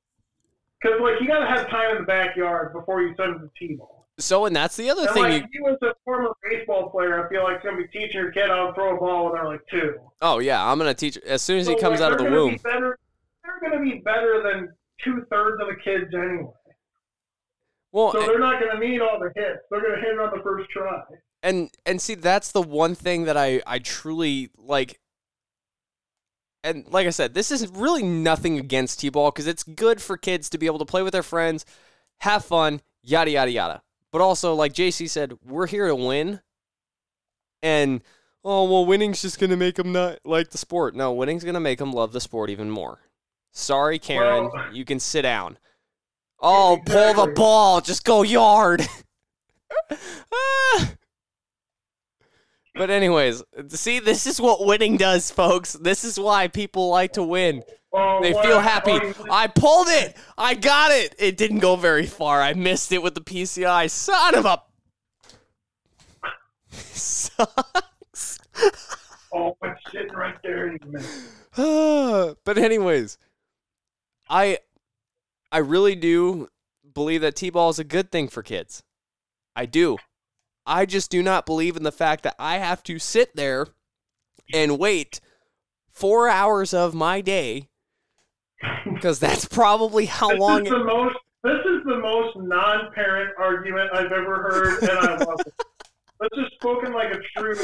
Because like you gotta have time in the backyard before you send them to T-ball. So and that's the other And thing like you you as a former baseball player, I feel like gonna be teaching your kid how to throw a ball when they're like two. Oh yeah, I'm gonna teach as soon as he comes like, out of the womb. Be better, they're going to be better than two thirds of the kids anyway. Well, So they're not going to need all the hits. They're going to hit it on the first try. and and see that's the one thing that I I truly like. And like I said, this is really nothing against t-ball because it's good for kids to be able to play with their friends, have fun, yada yada yada. But also, like JC said, we're here to win. And oh well, winning's just gonna make them not like the sport. No, winning's gonna make them love the sport even more. Sorry, Karen, Well- you can sit down. Oh, pull the ball, just go yard. Ah. But anyways, see, this is what winning does, folks. This is why people like to win. Oh, They feel happy. I pulled it. I got it. It didn't go very far. I missed it with the PCI. Son of a sucks. oh, it's sitting right there. But anyways, I I really do believe that T-ball is a good thing for kids. I do. I just do not believe in the fact that I have to sit there and wait four hours of my day because that's probably how this long. Is the most, this is the most non-parent argument I've ever heard, and I love it. This is spoken like a true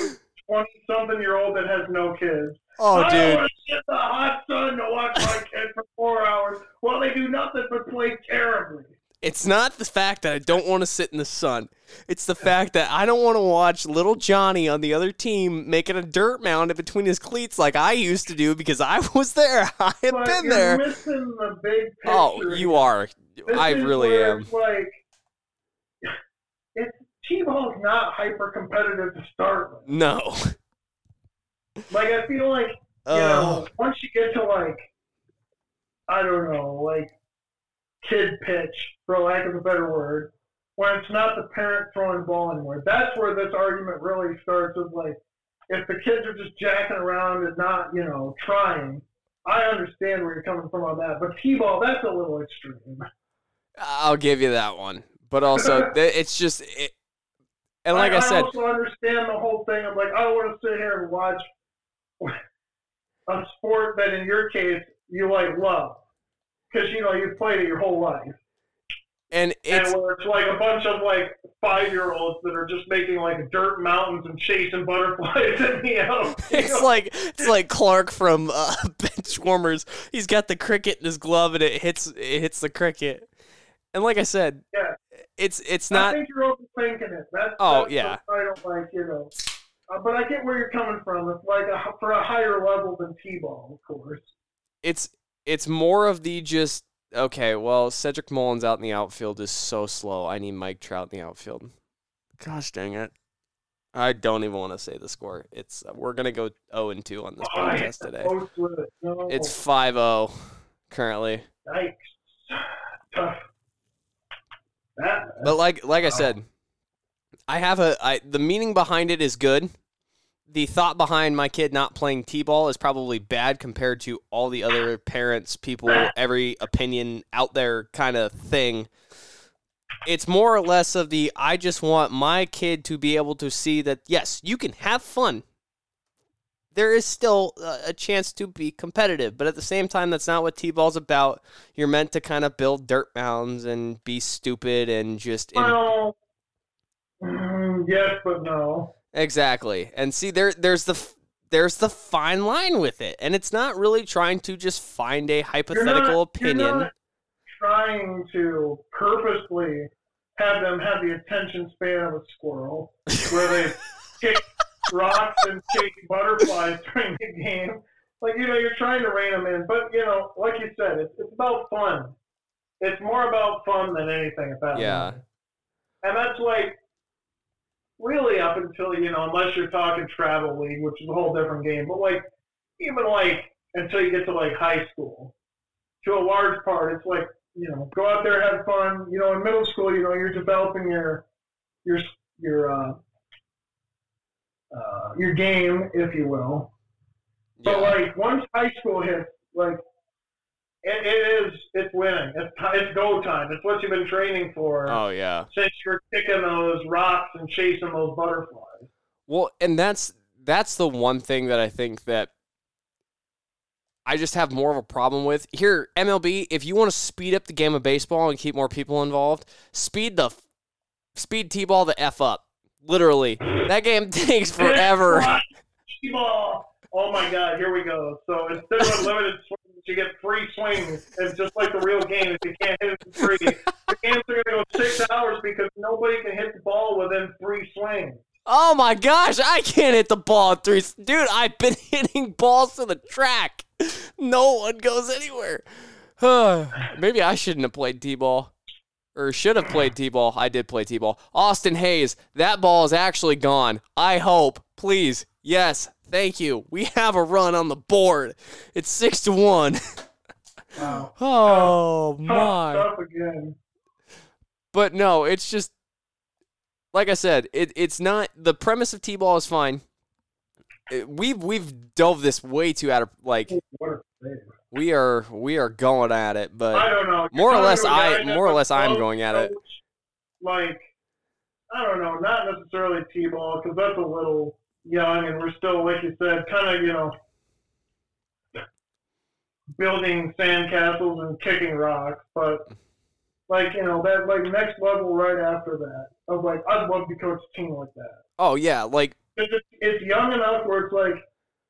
twenty-something-year-old that has no kids. oh, I don't want to sit in the hot sun to watch my kid for four hours while they do nothing but play terribly. It's not the fact that I don't want to sit in the sun. It's the fact that I don't want to watch little Johnny on the other team making a dirt mound in between his cleats like I used to do because I was there. I have But been there. the. Oh, you are. This I really am. It's like, it's T-ball's not hyper competitive to start with. No. Like I feel like you Oh, know once you get to like I don't know like kid pitch for lack of a better word, when it's not the parent throwing the ball anymore. That's where this argument really starts. is like if the kids are just jacking around and not you know trying. I understand where you're coming from on that, but T-ball that's a little extreme. I'll give you that one. But also, it's just. It, and like I, said, I also understand the whole thing I'm like I don't want to sit here and watch a sport that, in your case, you like love because you know you've played it your whole life, and it's. and where it's like a bunch of like five year olds that are just making like dirt mountains and chasing butterflies in the outfield. It's like it's like Clark from uh, Benchwarmers. He's got the cricket in his glove, and it hits it hits the cricket. And like I said, Yeah. it's it's not. I think you're overthinking it. That's, Oh, that's yeah. I don't like, you know. Uh, but I get where you're coming from. It's like a, for a higher level than t-ball, of course. It's it's more of the just okay. Well, Cedric Mullins out in the outfield is so slow. I need Mike Trout in the outfield. Gosh dang it! I don't even want to say the score. It's we're gonna go zero and two on this Oh, podcast today. It. No. It's 5-0 currently. Yikes. Tough. That, But like like I said, I have a I the meaning behind it is good. The thought behind my kid not playing T-ball is probably bad compared to all the other parents, people, every opinion out there kind of thing. It's more or less of the I just want my kid to be able to see that yes, you can have fun. There is still a chance to be competitive, but at the same time, that's not what T-ball's about. You're meant to kind of build dirt mounds and be stupid and just in- well, mm, yes, but no. Exactly. And see, there, there's the, there's the fine line with it, and it's not really trying to just find a hypothetical You're opinion. not trying to purposely have them have the attention span of a squirrel, where they kick rocks and chase butterflies during the game. Like you know, you're trying to rein them in, but you know, like you said, it's, it's about fun. It's more about fun than anything at that Yeah. moment. And that's like really up until you know, unless you're talking travel league, which is a whole different game. But like even like until you get to like high school, to a large part, it's like you know, go out there, have fun. You know, in middle school, you know, you're developing your your your uh, uh, your game, if you will. But Yeah. like once high school hits, like it, it is, it's winning. It's it's go time. It's what you've been training for Oh yeah. since you're kicking those rocks and chasing those butterflies. Well, and that's that's the one thing that I think that I just have more of a problem with. Here, MLB, if you want to speed up the game of baseball and keep more people involved, speed the speed T-ball the f up. Literally, that game takes forever. T-ball. Oh my God! Here we go. So instead of swings, you get free swings. and just like the real game. If you can't hit it free, the games are going to go six hours because nobody can hit the ball within three swings. Oh my gosh, I can't hit the ball three. Dude, I've been hitting balls to the track. No one goes anywhere. Maybe I shouldn't have played T-ball. Or should have played T-ball. I did play T-ball. Austin Hays, that ball is actually gone. I hope. Please. Yes. Thank you. We have a run on the board. It's six to one. Wow. Oh Tough my. But no, it's just like I said. It, it's not the premise of T-ball is fine. It- we've we've dove this way too out of like What a save. we are we are going at it, but I don't know. More or less I- more or less I'm going at it. Like, I don't know, not necessarily t-ball because that's a little young, and we're still, like you said, kind of you know building sandcastles and kicking rocks, but like you know that like next level right after that of like I'd love to coach a team like that. Oh yeah, like it's, it's young enough where it's like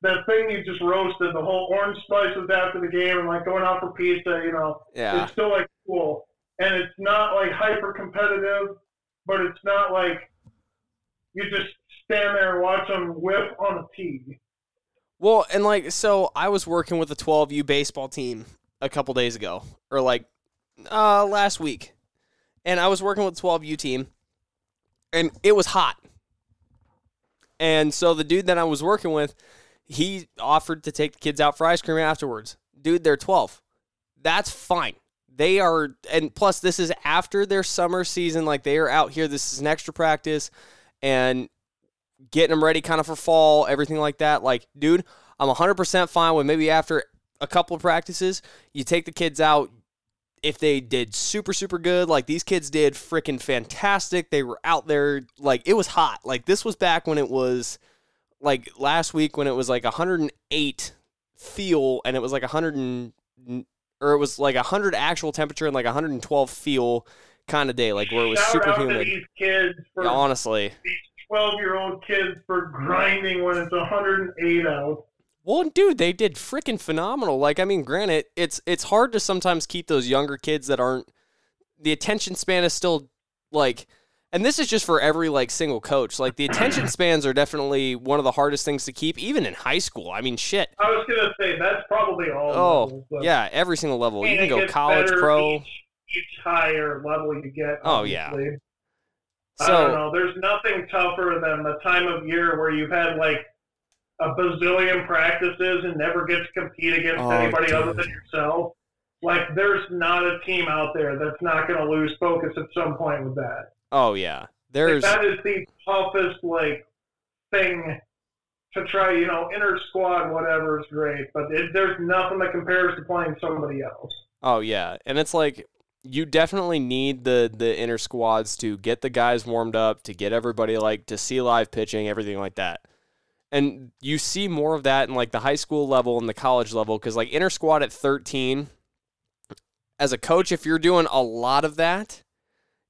that thing you just roasted, the whole orange slices after the game, and like going out for pizza. You know, yeah, it's still like cool, and it's not like hyper competitive, but it's not like you just stand there and watch them whip on a tee. Well, and like so, I was working with a 12U baseball team a couple days ago, or like uh, last week, and I was working with a 12U team, and it was hot. And so the dude that I was working with, he offered to take the kids out for ice cream afterwards. Dude, they're 12. That's fine. They are, and plus, this is after their summer season. Like they are out here. This is an extra practice, and getting them ready kind of for fall, everything like that. Like, dude, I'm 100% fine with maybe after a couple of practices, you take the kids out. If they did super, super good, like these kids did freaking fantastic. They were out there, like it was hot. Like this was back when it was like last week when it was like 108 feel and it was like 100 and, or it was like 100 actual temperature and like 112 feel kind of day, like where it was Shout super humid. To these kids for Yeah, honestly. These 12 year old kids for grinding when it's 108 out. Well, dude, they did freaking phenomenal. Like, I mean, granted, it's it's hard to sometimes keep those younger kids that aren't the attention span is still like and this is just for every like single coach. Like the attention spans are definitely one of the hardest things to keep, even in high school. I mean, shit. I was gonna say that's probably all. Oh, levels, yeah, every single level. You can go college, pro. Each, each higher level you get. Oh, yeah. Obviously. I don't know. There's nothing tougher than the time of year where you've had like a bazillion practices and never get to compete against Oh, anybody other than yourself. Like, there's not a team out there that's not going to lose focus at some point with that. oh yeah, Like, there's that is the toughest like thing to try. You know, inner squad, whatever is great, but it, there's nothing that compares to playing somebody else. Oh yeah, and it's like you definitely need the the inner squads to get the guys warmed up, to get everybody like to see live pitching, everything like that. And you see more of that in like the high school level and the college level because like inner squad at 13 as a coach if you're doing a lot of that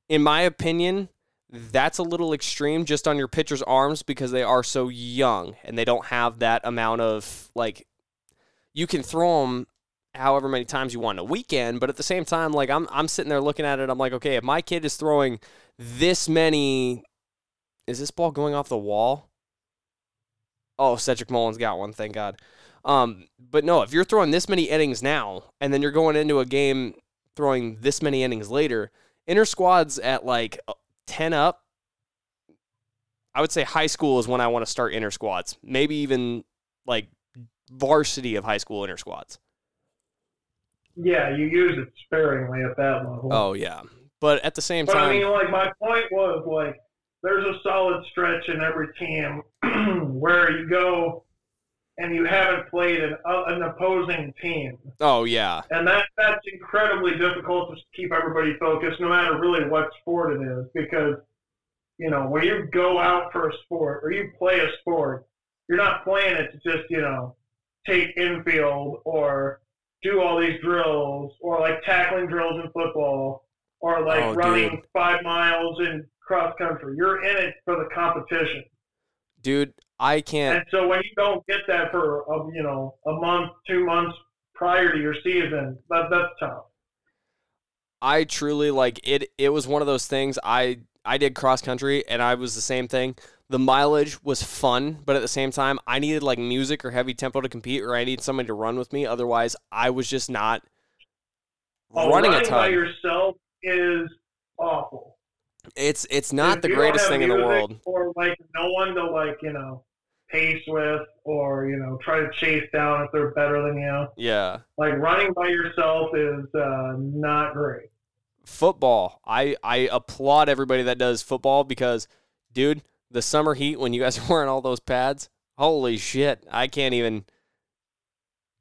in my opinion that's a little extreme just on your pitcher's arms because they are so young and they don't have that amount of like you can throw them however many times you want in a weekend, but at the same time, like I'm I'm sitting there looking at it, I'm like, okay, if my kid is throwing this many is this ball going off the wall? Oh, Cedric Mullins got one, thank God. Um, but no, if you're throwing this many innings now, and then you're going into a game throwing this many innings later, inner squads at like uh, ten up, I would say high school is when I want to start inner squads. Maybe even like varsity of high school inner squads. Yeah, you use it sparingly at that level. Oh yeah, but at the same But time, I mean, like my point was like there's a solid stretch in every team where you go and you haven't played an, uh, an opposing team, oh yeah, and that that's incredibly difficult to keep everybody focused, no matter really what sport it is, because you know when you go out for a sport or you play a sport, you're not playing it to just you know take infield or do all these drills or like tackling drills in football or like Oh, running dude. five miles in cross country. You're in it for the competition. dude, I can't. And so when you don't get that for a, you know a month, two months prior to your season, that that's tough. I truly like it. It was one of those things. I I did cross country, and I was the same thing. The mileage was fun, but at the same time, I needed like music or heavy tempo to compete, or I need somebody to run with me. Otherwise, I was just not Oh, running a running by yourself is awful. It's it's not If the greatest thing in the world. Or like no one to like you know pace with, or you know try to chase down if they're better than you. Yeah. Like running by yourself is uh, not great. football. I I applaud everybody that does football because, dude, the summer heat when you guys are wearing all those pads, holy shit! I can't even.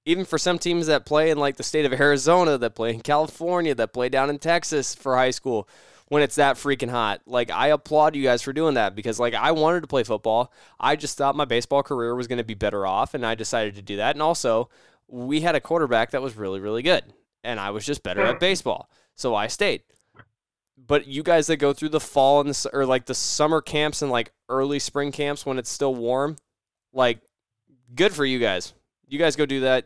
Even for some teams that play in like the state of Arizona, that play in California, that play down in Texas for high school, when it's that freaking hot. Like I applaud you guys for doing that because like I wanted to play football. I just thought my baseball career was going to be better off and I decided to do that. And also, we had a quarterback that was really really good and I was just better at mm-hmm. baseball. So I stayed. But you guys that go through the fall and the, or like the summer camps and like early spring camps when it's still warm, like good for you guys. You guys go do that.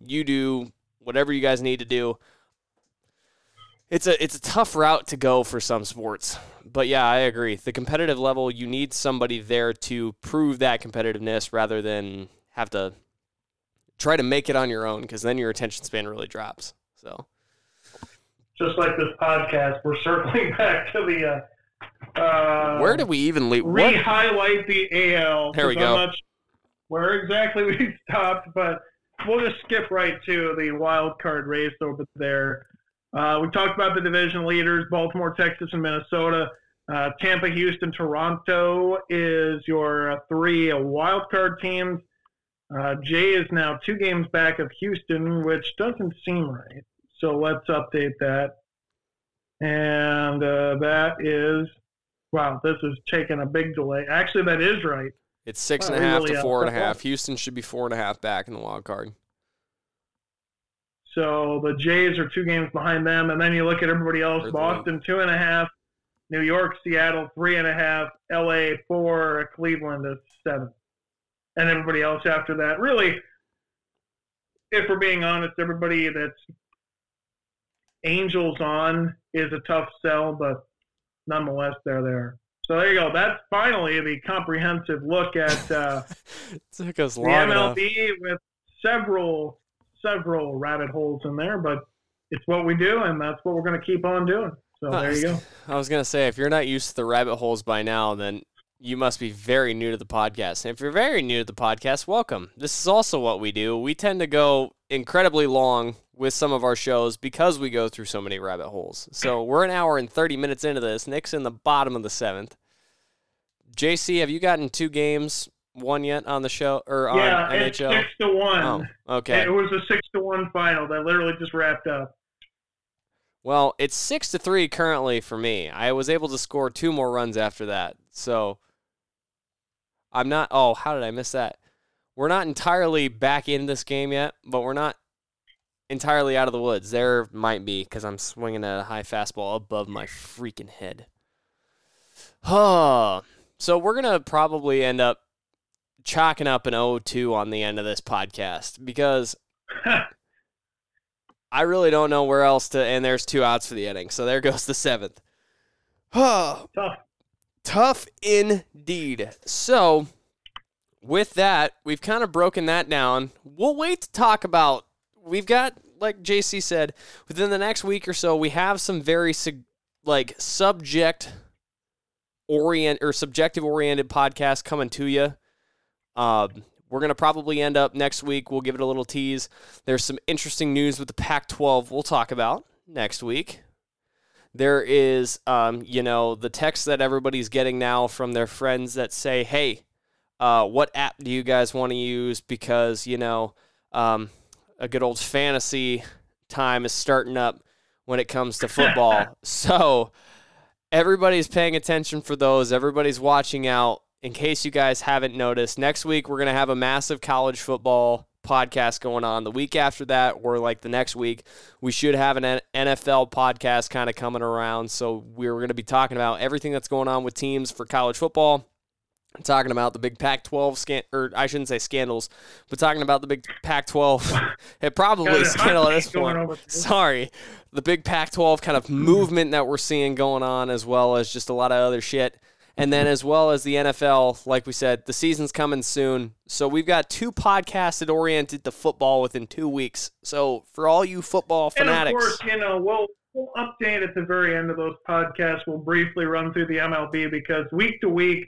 You do whatever you guys need to do it's a it's a tough route to go for some sports. But yeah, I agree. The competitive level, you need somebody there to prove that competitiveness rather than have to try to make it on your own because then your attention span really drops. So just like this podcast, we're circling back to the uh, uh, where did we even leave? Re-highlight the AL. There we go. where exactly we stopped, but we'll just skip right to the wild card race over there. Uh, we talked about the division leaders Baltimore, Texas, and Minnesota. Uh, Tampa, Houston, Toronto is your uh, three wild card teams. Uh, Jay is now two games back of Houston, which doesn't seem right. So let's update that. And uh, that is, wow, this is taking a big delay. Actually, that is right. It's six and a half really to four and a half. Houston should be four and a half back in the wild card. So the Jays are two games behind them, and then you look at everybody else: Boston two and a half, New York, Seattle three and a half, L.A. four, Cleveland is seven, and everybody else after that. Really, if we're being honest, everybody that's Angels on is a tough sell, but nonetheless, they're there. So there you go. That's finally the comprehensive look at uh, Took us the MLB enough. with several several rabbit holes in there, but it's what we do, and that's what we're going to keep on doing. So there you go. I was going to say, if you're not used to the rabbit holes by now, then you must be very new to the podcast. And if you're very new to the podcast, welcome. This is also what we do. We tend to go incredibly long with some of our shows because we go through so many rabbit holes. So we're an hour and 30 minutes into this. Nick's in the bottom of the seventh. JC, have you gotten two games one yet on the show or on yeah, NHL? it's six to one. Oh, okay. It was a six to one final that literally just wrapped up. Well, it's six to three currently for me. I was able to score two more runs after that, so I'm not. Oh, how did I miss that? We're not entirely back in this game yet, but we're not entirely out of the woods. There might be because I'm swinging a high fastball above my freaking head. Huh. So we're gonna probably end up chalking up an 0-2 on the end of this podcast because I really don't know where else to. And there's two outs for the inning, so there goes the seventh. Tough. Tough indeed. So, with that, we've kind of broken that down. We'll wait to talk about. We've got, like JC said, within the next week or so, we have some very like subject orient or subjective oriented podcast coming to you uh, we're going to probably end up next week. We'll give it a little tease. There's some interesting news with the Pac 12 we'll talk about next week. There is, um, you know, the text that everybody's getting now from their friends that say, hey, uh, what app do you guys want to use? Because, you know, um, a good old fantasy time is starting up when it comes to football. so everybody's paying attention for those, everybody's watching out in case you guys haven't noticed, next week we're going to have a massive college football podcast going on. The week after that, or like the next week, we should have an NFL podcast kind of coming around. So we're going to be talking about everything that's going on with teams for college football. Talking about the big Pac-12 scan, or I shouldn't say scandals, but talking about the big Pac-12. it probably scandal at this point. Sorry, the big Pac-12 kind of movement that we're seeing going on, as well as just a lot of other shit. And then, as well as the NFL, like we said, the season's coming soon. So, we've got two podcasts that oriented to football within two weeks. So, for all you football fanatics. And of course, you know, we'll, we'll update at the very end of those podcasts. We'll briefly run through the MLB because week to week,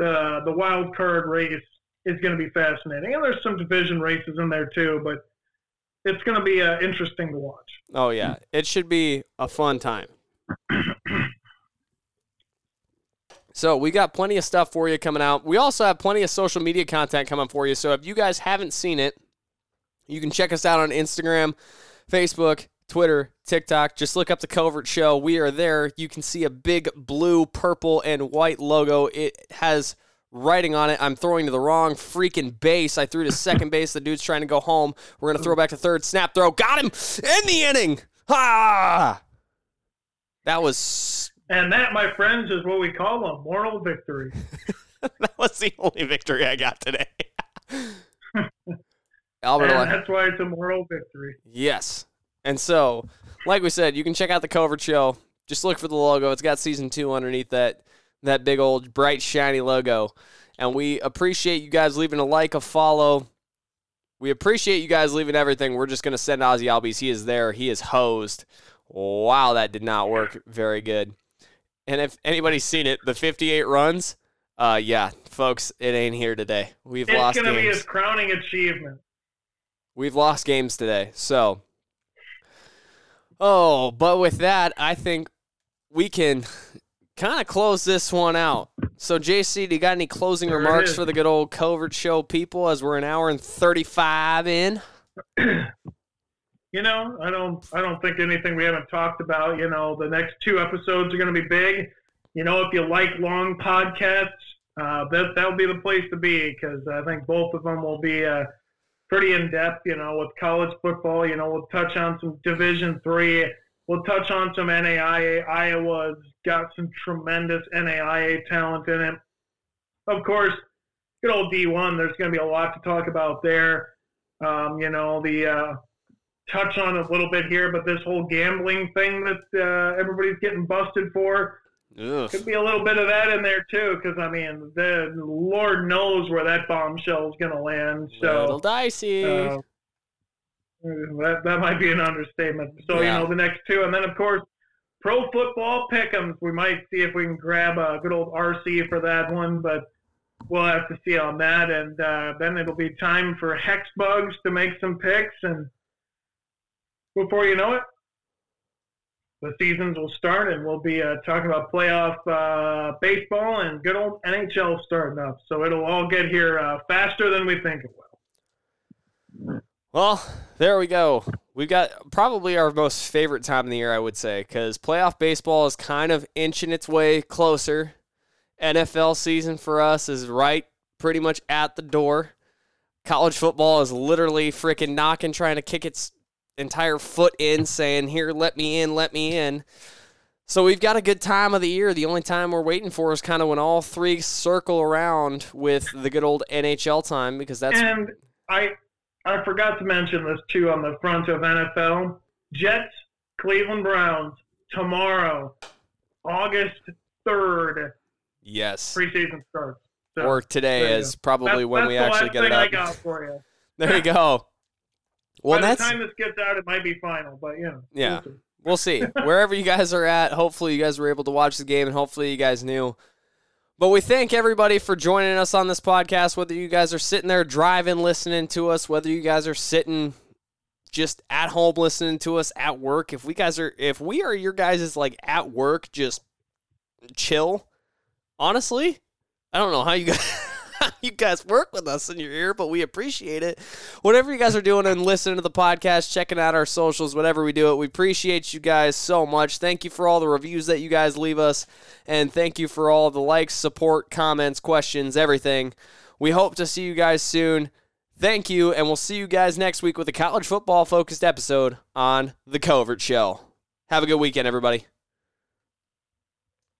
the, the wild card race is going to be fascinating. And there's some division races in there too, but it's going to be uh, interesting to watch. Oh, yeah. It should be a fun time. So we got plenty of stuff for you coming out. We also have plenty of social media content coming for you. So if you guys haven't seen it, you can check us out on Instagram, Facebook, Twitter, TikTok. Just look up the Covert Show. We are there. You can see a big blue, purple, and white logo. It has writing on it. I'm throwing to the wrong freaking base. I threw to second base. The dude's trying to go home. We're gonna throw back to third. Snap throw. Got him in the inning. Ha! That was And that, my friends, is what we call a moral victory. that was the only victory I got today. Albert, and that's why it's a moral victory. Yes. And so, like we said, you can check out the Covert Show. Just look for the logo. It's got season two underneath that that big old bright shiny logo. And we appreciate you guys leaving a like, a follow. We appreciate you guys leaving everything. We're just gonna send Ozzie Albies. He is there. He is hosed. Wow, that did not work very good. And if anybody's seen it, the 58 runs, uh, yeah, folks, it ain't here today. We've it's lost It's going to be his crowning achievement. We've lost games today. So, oh, but with that, I think we can kind of close this one out. So, JC, do you got any closing There remarks for the good old covert show people as we're an hour and 35 in? You know, I don't, I don't think anything we haven't talked about. You know, the next two episodes are going to be big. You know, if you like long podcasts, uh, that that'll be the place to be because I think both of them will be uh, pretty in depth. You know, with college football, you know, we'll touch on some Division three. We'll touch on some NAIA. Iowa's got some tremendous NAIA talent in it. Of course, good old D1. There's going to be a lot to talk about there. Um, you know, the uh, touch on a little bit here, but this whole gambling thing that uh, everybody's getting busted for Ugh. could be a little bit of that in there too. Because I mean, the Lord knows where that bombshell is going to land. Little So dicey. uh, that that might be an understatement. So Yeah. you know, the next two, and then of course, pro football pick'ems. We might see if we can grab a good old RC for that one, but. We'll have to see on that, and uh, then it'll be time for Hex Bugs to make some picks, and before you know it, the seasons will start, and we'll be uh, talking about playoff uh, baseball and good old NHL starting up. So it'll all get here uh, faster than we think it will. Well, there we go. We've got probably our most favorite time of the year, I would say, because playoff baseball is kind of inching its way closer. NFL season for us is right pretty much at the door. College football is literally freaking knocking, trying to kick its entire foot in, saying, Here, let me in, let me in. So we've got a good time of the year. The only time we're waiting for is kind of when all three circle around with the good old NHL time because that's And I I forgot to mention this too on the front of NFL. Jets, Cleveland Browns tomorrow, August third, yes. preseason starts. So or today is probably that's, when that's we actually get it up. got for you. There you go. Well, By that's the time this gets out, it might be final, but. Yeah. we'll we'll see. Wherever you guys are at, hopefully you guys were able to watch the game and hopefully you guys knew. But we thank everybody for joining us on this podcast. Whether you guys are sitting there driving, listening to us, whether you guys are sitting just at home listening to us at work. If we guys are, if we are your guys is like at work, just chill. Honestly, I don't know how you guys. You guys work with us in your ear, but we appreciate it. Whatever you guys are doing and listening to the podcast, checking out our socials, whatever we do it, we appreciate you guys so much. Thank you for all the reviews that you guys leave us, and thank you for all the likes, support, comments, questions, everything. We hope to see you guys soon. Thank you, and we'll see you guys next week with a college football focused episode on The Covert Show. Have a good weekend, everybody.